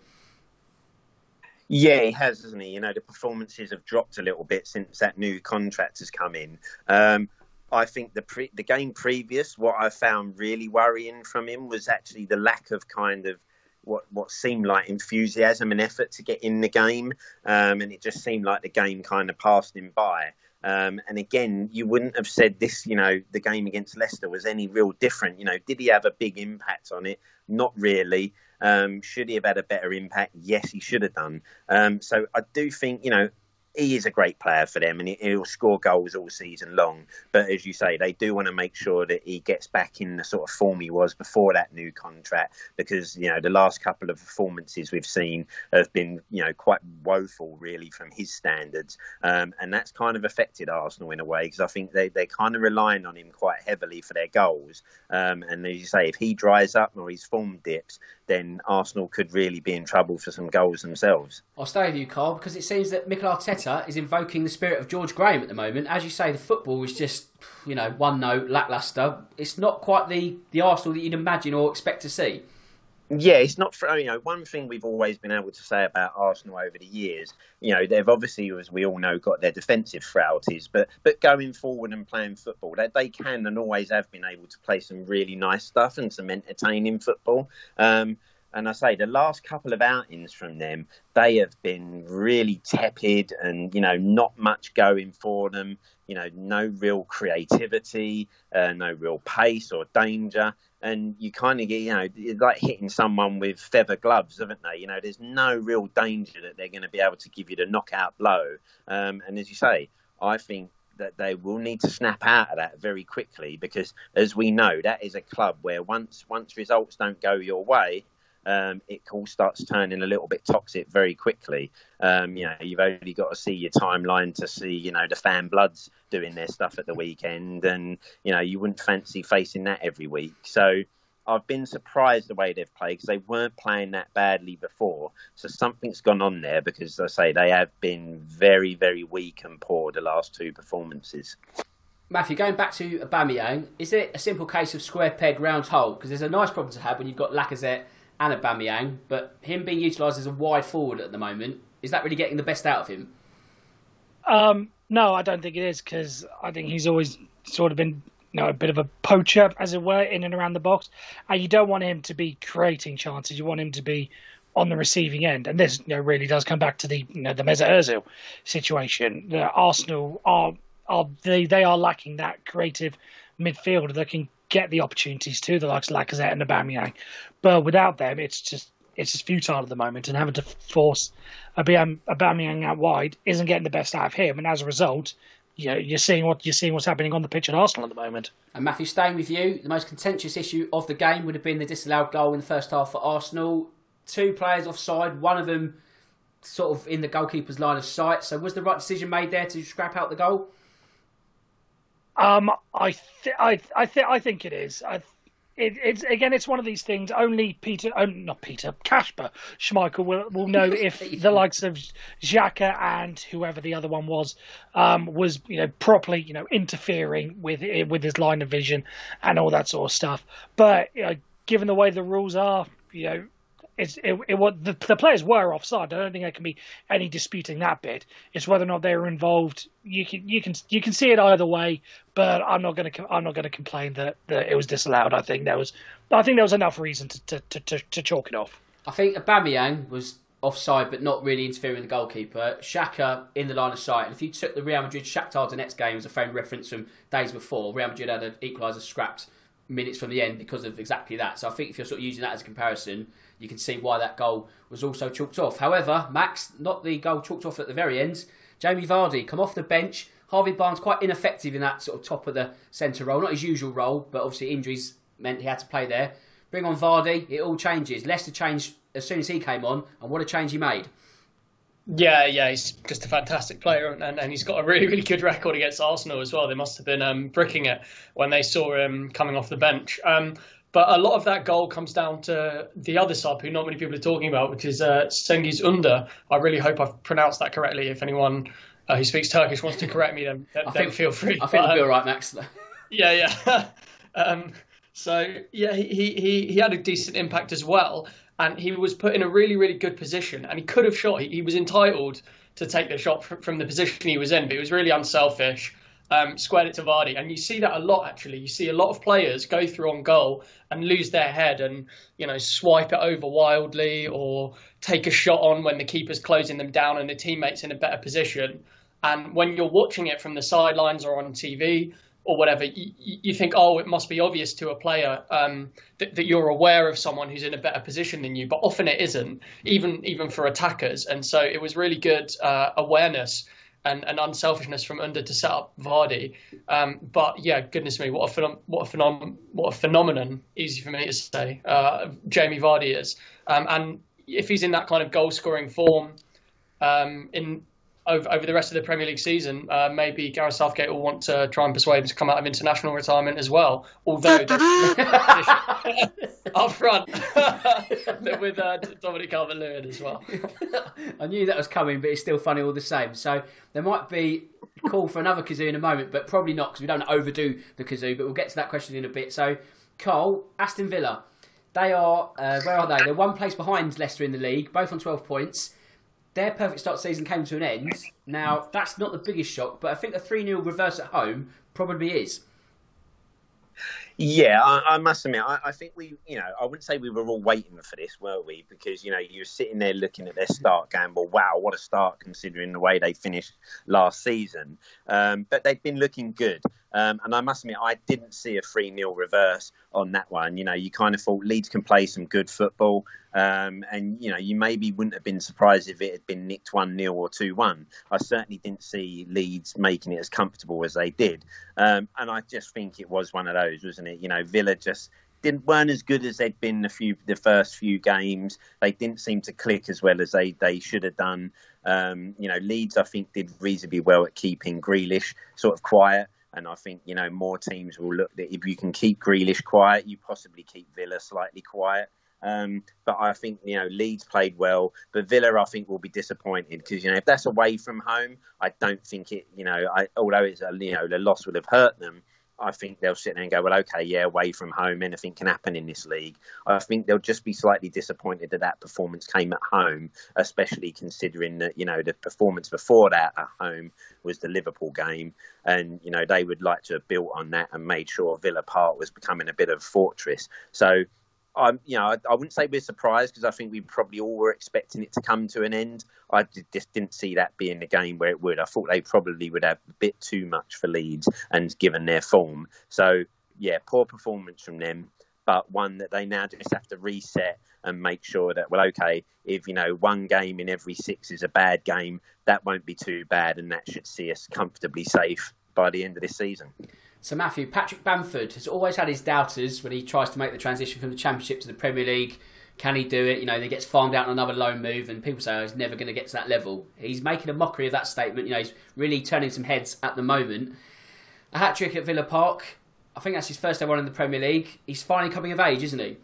Yeah, he has, hasn't he? You know, the performances have dropped a little bit since that new contract has come in. Um, I think the pre- the game previous, what I found really worrying from him was actually the lack of kind of what what seemed like enthusiasm and effort to get in the game, um, and it just seemed like the game kind of passed him by. Um, and again, you wouldn't have said this, you know, the game against Leicester was any real different. You know, did he have a big impact on it? Not really. Um, should he have had a better impact? Yes, he should have done. Um, so I do think, you know, he is a great player for them and he'll score goals all season long. But as you say, they do want to make sure that he gets back in the sort of form he was before that new contract because, you know, the last couple of performances we've seen have been, you know, quite woeful really from his standards. Um, and that's kind of affected Arsenal in a way because I think they, they're kind of relying on him quite heavily for their goals. Um, and as you say, if he dries up or his form dips, then Arsenal could really be in trouble for some goals themselves.
I'll stay with you, Carl, because it seems that Mikel Arteta is invoking the spirit of George Graham at the moment. As you say, the football is just, you know, one note, lacklustre. It's not quite the, the Arsenal that you'd imagine or expect to see.
Yeah, it's not for you know one thing we've always been able to say about Arsenal over the years. You know they've obviously, as we all know, got their defensive frailties, but but going forward and playing football, they, they can and always have been able to play some really nice stuff and some entertaining football. Um, and I say the last couple of outings from them, they have been really tepid and you know not much going for them. You know, no real creativity, uh, no real pace or danger, and you kind of get you know it's like hitting someone with feather gloves, haven't they? You know, there's no real danger that they're going to be able to give you the knockout blow. Um, and as you say, I think that they will need to snap out of that very quickly because, as we know, that is a club where once once results don't go your way, um, it all starts turning a little bit toxic very quickly. Um, you know, you've only got to see your timeline to see, you know, the fan bloods doing their stuff at the weekend, and you know, you wouldn't fancy facing that every week. So. I've been surprised the way they've played because they weren't playing that badly before. So something's gone on there because, I say, they have been very, very weak and poor the last two performances.
Matthew, going back to Aubameyang, is it a simple case of square peg round hole? Because there's a nice problem to have when you've got Lacazette and a Aubameyang, but him being utilised as a wide forward at the moment, is that really getting the best out of him?
Um, no, I don't think it is because I think he's always sort of been you know, a bit of a poacher, as it were, in and around the box. And you don't want him to be creating chances. You want him to be on the receiving end. And this you know, really does come back to the you know, the Mesut Ozil situation. The Arsenal are are they they are lacking that creative midfielder that can get the opportunities to the likes of Lacazette and Aubameyang. But without them, it's just it's just futile at the moment, and having to force Aubameyang out wide isn't getting the best out of him. And as a result, you know, you're seeing what you're seeing what's happening on the pitch at Arsenal at the moment.
And Matthew, staying with you, the most contentious issue of the game would have been the disallowed goal in the first half for Arsenal. Two players offside, one of them sort of in the goalkeeper's line of sight. So was the right decision made there to scrap out the goal?
Um, I th- I I think I think it is. I it, it's again, it's one of these things. Only Peter, oh, not Peter, Kasper Schmeichel will will know <laughs> if the likes of Xhaka and whoever the other one was, um, was you know properly you know interfering with with his line of vision and all that sort of stuff. But you know, given the way the rules are, you know, it's it, it what the, the players were offside. I don't think there can be any disputing that bit. It's whether or not they were involved. You can you can you can see it either way, but I'm not going to I'm not to complain that, that it was disallowed. I think there was I think there was enough reason to to, to, to, to chalk it off.
I think Aubameyang was offside, but not really interfering with the goalkeeper. Xhaka in the line of sight. And if you took the Real Madrid Shakhtar Donetsk game as a frame reference from days before, Real Madrid had an equaliser scrapped minutes from the end because of exactly that. So I think if you're sort of using that as a comparison, you can see why that goal was also chalked off. However, Max, not the goal chalked off at the very end. Jamie Vardy come off the bench. Harvey Barnes quite ineffective in that sort of top of the centre role, not his usual role, but obviously injuries meant he had to play there. Bring on Vardy, it all changes. Leicester changed as soon as he came on, and what a change he made.
Yeah, yeah, he's just a fantastic player, and, and he's got a really, really good record against Arsenal as well. They must have been um, bricking it when they saw him coming off the bench. Um, but a lot of that goal comes down to the other sub, who not many people are talking about, which is uh, Cengiz Under. I really hope I've pronounced that correctly. If anyone uh, who speaks Turkish wants to correct me, then, <laughs> then think, feel free.
I think but, um, will be all right, Max. <laughs>
yeah, yeah. <laughs> um, so yeah, he, he he had a decent impact as well, and he was put in a really really good position, and he could have shot. He, he was entitled to take the shot from, from the position he was in, but he was really unselfish um, squared it to Vardy. And you see that a lot, actually. You see a lot of players go through on goal and lose their head and, you know, swipe it over wildly or take a shot on when the keeper's closing them down and the teammate's in a better position. And when you're watching it from the sidelines or on TV or whatever, you, you think, oh, it must be obvious to a player um, that, that, you're aware of someone who's in a better position than you. But often it isn't, even even for attackers. And so it was really good uh, awareness and, and unselfishness from Under to set up Vardy. Um, but yeah, goodness me, what a phenom- what a phenom- what a phenomenon! Easy for me to say. Uh, Jamie Vardy is, um, and if he's in that kind of goal scoring form um, in over, over the rest of the Premier League season, uh, maybe Gareth Southgate will want to try and persuade him to come out of international retirement as well. Although <laughs> up front <laughs> with uh, Dominic Calvert-Lewin as well. <laughs>
I knew that was coming, but it's still funny all the same. So there might be call for another kazoo in a moment, but probably not because we don't overdo the kazoo. But we'll get to that question in a bit. So Cole, Aston Villa. They are, uh, where are they? They're one place behind Leicester in the league, both on 12 points their perfect start season came to an end. Now, that's not the biggest shock, but I think a 3 0 reverse at home probably is.
Yeah, I, I must admit, I, I, think we, you know, I wouldn't say we were all waiting for this, were we? Because, you know, you were sitting there looking at their start going, well, wow, what a start considering the way they finished last season. Um, but they've been looking good. Um, and I must admit, I didn't see a 3 0 reverse on that one. You know, you kind of thought Leeds can play some good football. Um, and, you know, you maybe wouldn't have been surprised if it had been nicked 1 0 or 2 1. I certainly didn't see Leeds making it as comfortable as they did. Um, and I just think it was one of those, wasn't it? You know, Villa just didn't weren't as good as they'd been the few the first few games. They didn't seem to click as well as they, they should have done. Um, you know, Leeds I think did reasonably well at keeping Grealish sort of quiet. And I think you know more teams will look that if you can keep Grealish quiet, you possibly keep Villa slightly quiet. Um, but I think you know Leeds played well, but Villa I think will be disappointed because you know if that's away from home, I don't think it. You know, I, although it's a, you know the loss would have hurt them, I think they'll sit there and go, well, okay, yeah, away from home, anything can happen in this league. I think they'll just be slightly disappointed that that performance came at home, especially considering that you know the performance before that at home was the Liverpool game, and you know they would like to have built on that and made sure Villa Park was becoming a bit of a fortress. So I'm, you know, I, I, wouldn't say we're surprised because I think we probably all were expecting it to come to an end. I just didn't see that being the game where it would. I thought they probably would have a bit too much for Leeds and given their form. So yeah, poor performance from them, but one that they now just have to reset and make sure that well, okay, if you know one game in every six is a bad game, that won't be too bad, and that should see us comfortably safe by the end of this season.
So, Matthew, Patrick Bamford has always had his doubters when he tries to make the transition from the Championship to the Premier League. Can he do it? You know, he gets farmed out on another loan move, and people say oh, he's never going to get to that level. He's making a mockery of that statement. You know, he's really turning some heads at the moment. A hat trick at Villa Park. I think that's his first ever one in the Premier League. He's finally coming of age, isn't he?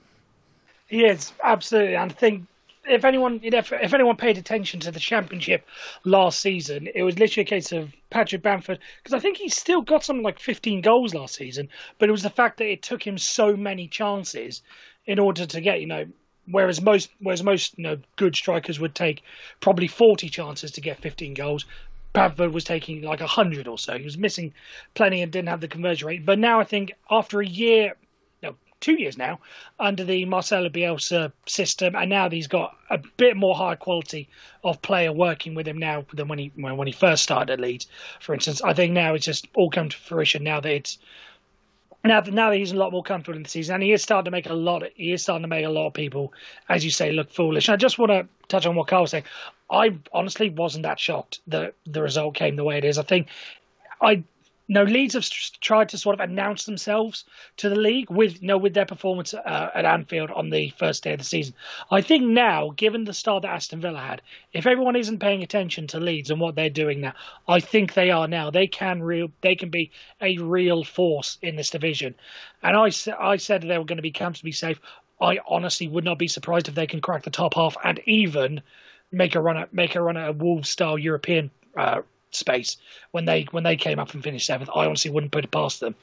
Is absolutely, and I think if anyone if, anyone paid attention to the championship last season, it was literally a case of Patrick Bamford because I think he still got something like 15 goals last season, but it was the fact that it took him so many chances in order to get you know. Whereas most, whereas most, you know, good strikers would take probably 40 chances to get 15 goals. Bamford was taking like 100 or so. He was missing plenty and didn't have the conversion rate. But now I think after a year, two years now under the Marcelo Bielsa system, and now he's got a bit more high quality of player working with him now than when he when, he first started at Leeds. For instance, I think now it's just all come to fruition now that it's now that now that he's a lot more comfortable in the season, and he is starting to make a lot. Of, he is starting to make a lot of people, as you say, look foolish. And I just want to touch on what Carl was saying. I honestly wasn't that shocked that the result came the way it is. I think I no, Leeds have tried to sort of announce themselves to the league with you know with their performance uh, at Anfield on the first day of the season. I think now, given the start that Aston Villa had, if everyone isn't paying attention to Leeds and what they're doing now, I think they are now. They can real they can be a real force in this division. And I I said they were going to be comfortably safe. I honestly would not be surprised if they can crack the top half and even make a run at make a run at a Wolves style European. Uh, space when they when they came up and finished seventh. I honestly wouldn't put it past them.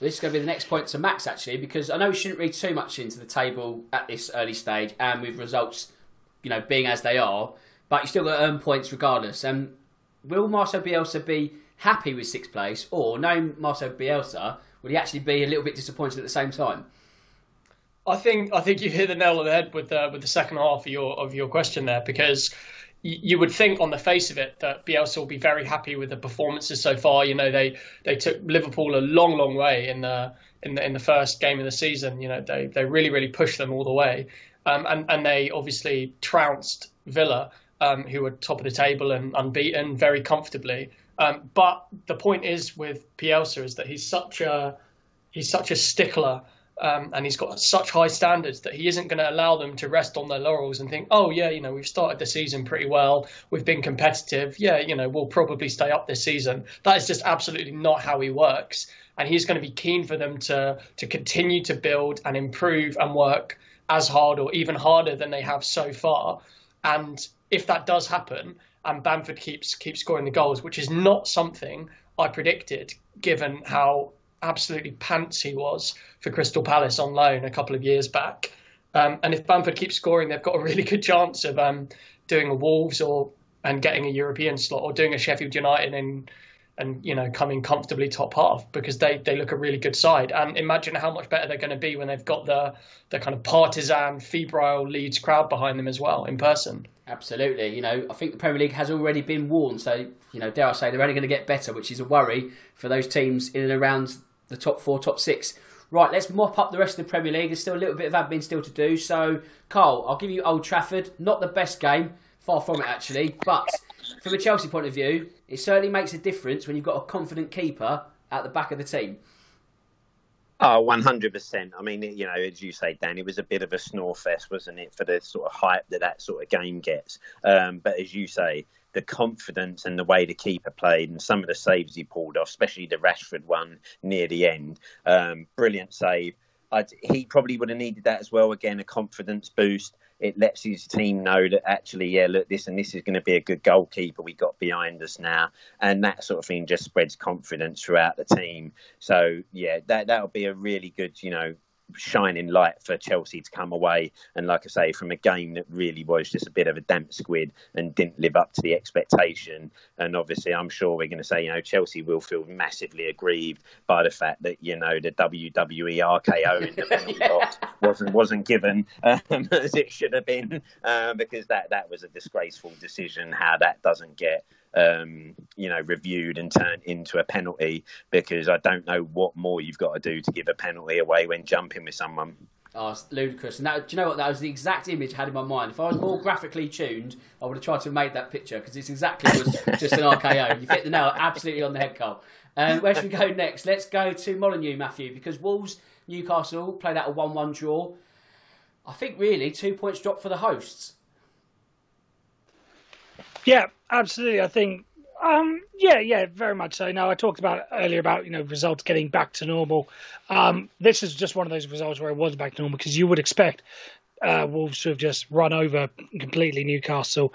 This is going to be the next point to Max actually, because I know we shouldn't read too much into the table at this early stage, and with results, you know, being as they are, but you still got to earn points regardless. And um, will Marcel Bielsa be happy with sixth place, or knowing Marcel Bielsa, will he actually be a little bit disappointed at the same time?
I think I think you hit the nail on the head with the with the second half of your of your question there because you would think on the face of it that Bielsa will be very happy with the performances so far. You know, they they took Liverpool a long, long way in the in the in the first game of the season. You know, they they really, really pushed them all the way, um, and and they obviously trounced Villa, um, who were top of the table and unbeaten very comfortably. Um, but the point is with Bielsa is that he's such a he's such a stickler um, and he's got such high standards that he isn't going to allow them to rest on their laurels and think, oh yeah, you know, we've started the season pretty well, we've been competitive, yeah, you know, we'll probably stay up this season. That is just absolutely not how he works, and he's going to be keen for them to to continue to build and improve and work as hard or even harder than they have so far. And if that does happen, and Bamford keeps keeps scoring the goals, which is not something I predicted, given how absolutely pants he was for Crystal Palace on loan a couple of years back. Um, and if Bamford keeps scoring, they've got a really <laughs> good chance of um, doing a Wolves or and getting a European slot or doing a Sheffield United and and you know coming comfortably top half because they, they look a really good side. And imagine how much better they're going to be when they've got the the kind of partisan, febrile Leeds crowd behind them as well in person.
Absolutely. You know, I think the Premier League has already been warned. So, you know, dare I say, they're only going to get better, which is a worry for those teams in and around the top four, top six. Right, let's mop up the rest of the Premier League. There's still a little bit of admin still to do. So, Carl, I'll give you Old Trafford. Not the best game, far from it actually. But from a Chelsea point of view, it certainly makes a difference when you've got a confident keeper at the back of the team.
Oh, 100%. I mean, you know, as you say, Dan, it was a bit of a snore fest, wasn't it, for the sort of hype that that sort of game gets. Um, but as you say, the confidence and the way the keeper played and some of the saves he pulled off, especially the Rashford one near the end. Um, brilliant save. I'd, he probably would have needed that as well. Again, a confidence boost. It lets his team know that actually, yeah, look, this and this is going to be a good goalkeeper we got behind us now, and that sort of thing just spreads confidence throughout the team. So yeah, that that'll be a really good, you know, shining light for Chelsea to come away and, like I say, from a game that really was just a bit of a damp squid and didn't live up to the expectation. And obviously, I'm sure we're going to say, you know, Chelsea will feel massively aggrieved by the fact that you know the WWE RKO in the penalty <laughs> yeah. box wasn't wasn't given um, <laughs> as it should have been uh, because that that was a disgraceful decision. How that doesn't get um, you know, reviewed and turned into a penalty because I don't know what more you've got to do to give a penalty away when jumping with someone.
Oh, it's ludicrous. And that, do you know what? That was the exact image I had in my mind. If I was more graphically tuned, I would have tried to have made that picture because it's exactly was <laughs> just an RKO. You've hit the nail absolutely on the head, Cole. Um, where should we go next? Let's go to Molineux, Matthew, because Wolves, Newcastle played out a 1 1 draw. I think really two points dropped for the hosts.
Yeah, absolutely. I think, um, yeah, yeah, very much so. Now, I talked about earlier about you know results getting back to normal. Um, this is just one of those results where it was back to normal because you would expect uh, Wolves to have just run over completely Newcastle.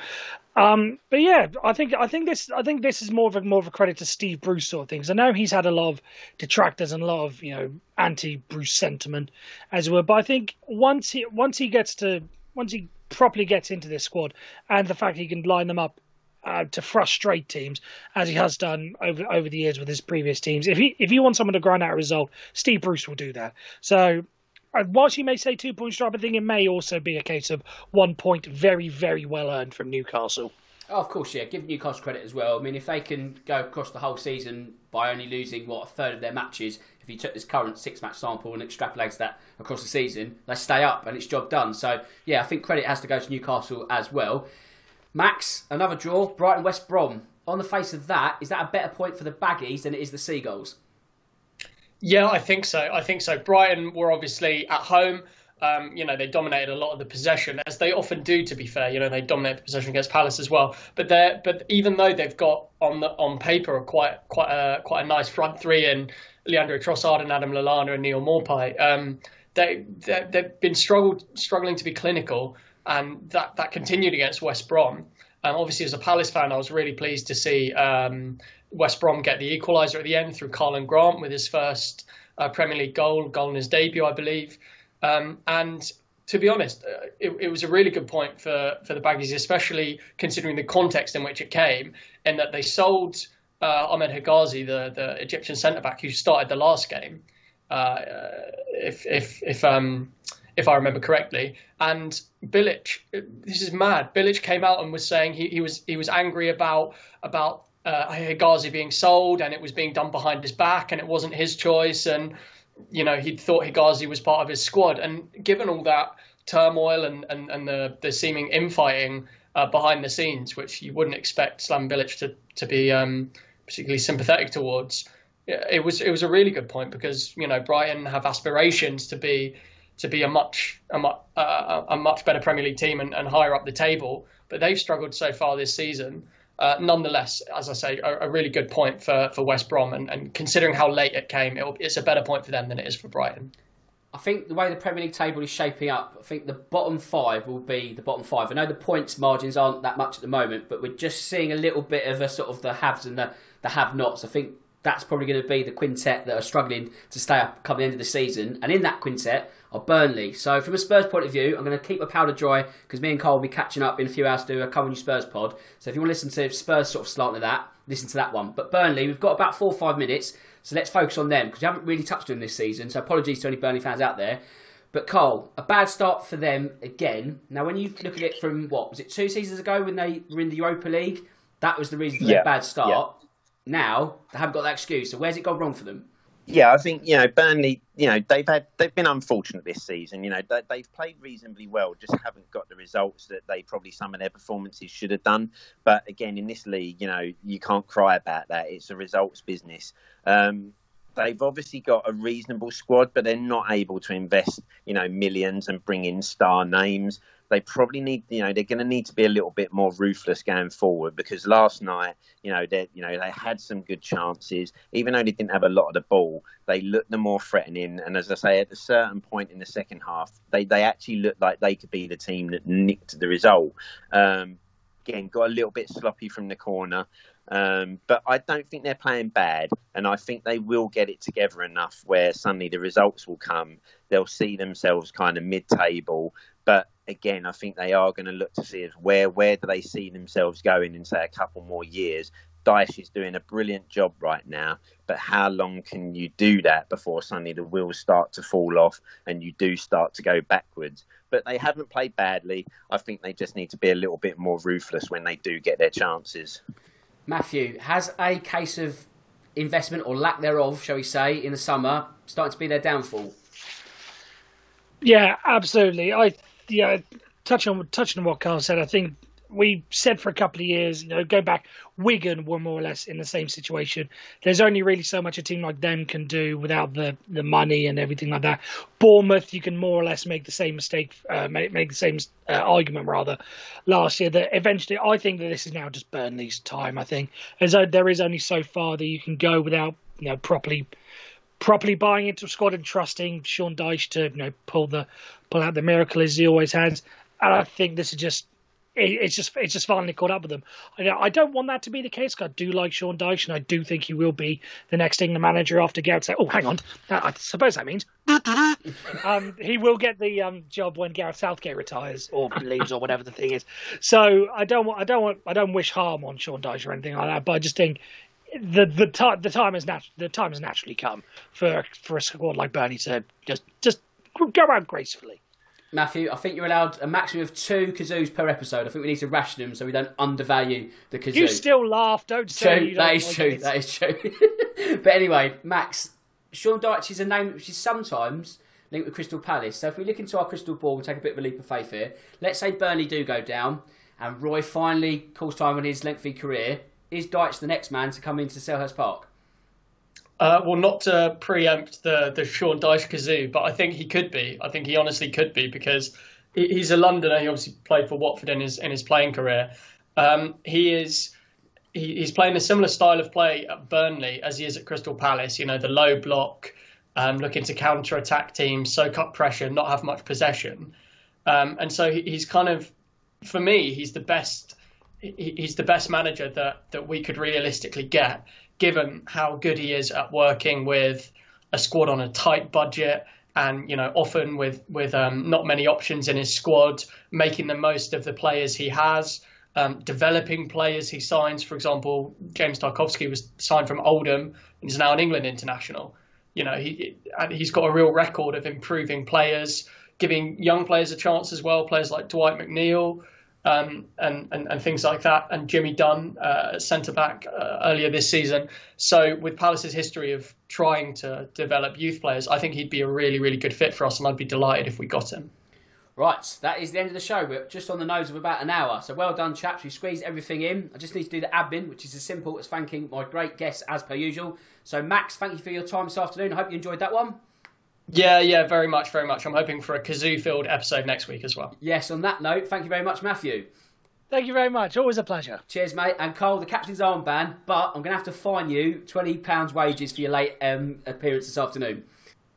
Um, but yeah, I think I think this I think this is more of a more of a credit to Steve Bruce sort of things. I know he's had a lot of detractors and a lot of you know anti Bruce sentiment as well. But I think once he once he gets to once he properly gets into this squad, and the fact he can line them up uh, to frustrate teams as he has done over over the years with his previous teams. If he if you want someone to grind out a result, Steve Bruce will do that. So. Uh, whilst you may say two points drop, I think it may also be a case of one point very, very well earned from Newcastle.
Oh, of course, yeah. Give Newcastle credit as well. I mean, if they can go across the whole season by only losing what a third of their matches, if you took this current six match sample and extrapolated that across the season, they stay up and it's job done. So yeah, I think credit has to go to Newcastle as well. Max, another draw, Brighton West Brom. On the face of that, is that a better point for the Baggies than it is the Seagulls?
Yeah, I think so. I think so. Brighton were obviously at home. Um, you know, they dominated a lot of the possession, as they often do. To be fair, you know, they dominated the possession against Palace as well. But they but even though they've got on the on paper quite quite a quite a nice front three in Leandro Trossard and Adam Lallana and Neal Maupay, um, they, they they've been struggled struggling to be clinical, and that that continued against West Brom. Um, obviously, as a Palace fan, I was really pleased to see um, West Brom get the equaliser at the end through Karlan Grant with his first uh, Premier League goal, goal in his debut, I believe. Um, and to be honest, uh, it, it, was a really good point for, for the Baggies, especially considering the context in which it came, in that they sold uh, Ahmed Hegazi, the, the Egyptian centre back who started the last game, uh, if if if um if I remember correctly. And Bilic, this is mad. Bilic came out and was saying he, he was he was angry about about uh, Hegazi being sold and it was being done behind his back and it wasn't his choice and you know he thought Hegazi was part of his squad and given all that turmoil and and, and the the seeming infighting uh, behind the scenes which you wouldn't expect Slaven Bilic to to be um, particularly sympathetic towards it was it was a really good point because you know Brighton have aspirations to be to be a much a, much, uh, a much better Premier League team and, and, higher up the table, but they've struggled so far this season. Uh, nonetheless, as I say, a, a, really good point for, for West Brom, and, and considering how late it came, it, it's a better point for them than it is for Brighton.
I think the way the Premier League table is shaping up, I think the bottom five will be the bottom five. I know the points margins aren't that much at the moment, but we're just seeing a little bit of a sort of the haves and the, the have-nots. I think that's probably going to be the quintet that are struggling to stay up come the end of the season. And in that quintet, are Burnley. So from a Spurs point of view, I'm going to keep my powder dry because me and Cole will be catching up in a few hours to do a On You Spurs pod. So if you want to listen to Spurs sort of slant of that, listen to that one. But Burnley, we've got about four or five minutes, so let's focus on them because we haven't really touched on this season. So apologies to any Burnley fans out there. But Cole, a bad start for them again. Now, when you look at it from what was it two seasons ago when they were in the Europa League, that was the reason for yeah. their bad start. Yeah. Now they haven't got that excuse. So where's it gone wrong for them?
Yeah, I think you know Burnley. You know they've had they've been unfortunate this season. You know they, they've played reasonably well, just haven't got the results that they probably some of their performances should have done. But again, in this league, you know you can't cry about that. It's a results business. Um, they've obviously got a reasonable squad, but they're not able to invest, you know, millions and bring in star names. They probably need, you know, they're going to need to be a little bit more ruthless going forward because last night, you know, they, you know, they had some good chances, even though they didn't have a lot of the ball. They looked the more threatening, and as I say, at a certain point in the second half, they they actually looked like they could be the team that nicked the result. Um, again, got a little bit sloppy from the corner. Um, but I don't think they're playing bad, and I think they will get it together enough where suddenly the results will come. They'll see themselves kind of mid-table, but again, I think they are going to look to see is where where do they see themselves going in say a couple more years. Dyche is doing a brilliant job right now, but how long can you do that before suddenly the wheels start to fall off and you do start to go backwards? But they haven't played badly. I think they just need to be a little bit more ruthless when they do get their chances.
Matthew, has a case of investment or lack thereof, shall we say, in the summer starting to be their downfall?
Yeah, absolutely. I yeah, touching on touching on what Carl said, I think we said for a couple of years, you know, go back, Wigan were more or less in the same situation. There's only really so much a team like them can do without the, the money and everything like that. Bournemouth, you can more or less make the same mistake, uh, make, make the same uh, argument rather last year. That eventually, I think that this is now just Burnley's time. I think as though there is only so far that you can go without you know properly properly buying into a squad and trusting Sean Dyche to you know pull the out the miracle as he always has. And I think this is just it's just it's just finally caught up with them. I, don't want that to be the case. I do like Sean Dyche, and I do think he will be the next England manager after Gareth. Say, oh, hang on, I suppose that means <laughs> um, he will get the um, job when Gareth Southgate retires or leaves or whatever the thing is. So I don't want I don't want I don't wish harm on Sean Dyche or anything like that. But I just think the the time the time has nat- the time has naturally come for for a squad like Burnley to just just go out gracefully.
Matthew, I think you're allowed a maximum of two kazoos per episode. I think we need to ration them so we don't undervalue the kazoo.
You still laugh, don't say
true.
you
That is
like
true.
it.
That is true. <laughs> but anyway, Max, Sean Dyche is a name which is sometimes linked with Crystal Palace. So if we look into our crystal ball and take a bit of a leap of faith here, let's say Burnley do go down and Roy finally calls time on his lengthy career. Is Dyche the next man to come into Selhurst Park?
Uh, well, not to preempt the the Sean Dyche kazoo, but I think he could be. I think he honestly could be because he, he's a Londoner. He obviously played for Watford in his in his playing career. Um, he is he, he's playing a similar style of play at Burnley as he is at Crystal Palace. You know, the low block, um, looking to counter attack teams, soak up pressure, not have much possession, um, and so he, he's kind of for me he's the best he, he's the best manager that that we could realistically get given how good he is at working with a squad on a tight budget and you know often with with um, not many options in his squad, making the most of the players he has, um, developing players he signs. For example, James Tarkowski was signed from Oldham and is now an England international. You know he he's got a real record of improving players, giving young players a chance as well. Players like Dwight McNeil um, and, and, and things like that, and Jimmy Dunne, uh, centre back uh, earlier this season. So, with Palace's history of trying to develop youth players, I think he'd be a really, really good fit for us, and I'd be delighted if we got him.
Right, that is the end of the show. We're just on the nose of about an hour. So well done, chaps. We squeezed everything in. I just need to do the admin, which is as simple as thanking my great guests as per usual. So, Max, thank you for your time this afternoon. I hope you enjoyed that one.
Yeah, yeah, very much, very much. I'm hoping for a kazoo filled episode next week as well.
Yes, on that note, thank you very much, Matthew.
Thank you very much. Always a pleasure.
Cheers, mate. And Cole, the captain's armband, but I'm going to have to fine you £20 wages for your late um, appearance this afternoon.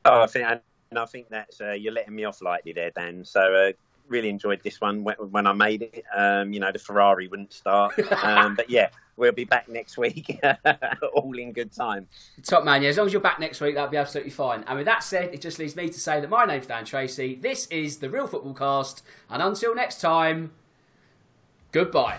Oh, I think, and I think that's uh, you're letting me off lightly there, Dan. So uh, really enjoyed this one when, when I made it. Um, you know, the Ferrari wouldn't start, <laughs> um, but yeah, we'll be back next week, <laughs> all in good time.
Top man, yeah. As long as you're back next week, that'll be absolutely fine. And with that said, it just leaves me to say that my name's Dan Tracy. This is the Real Football Cast, and until next time, goodbye.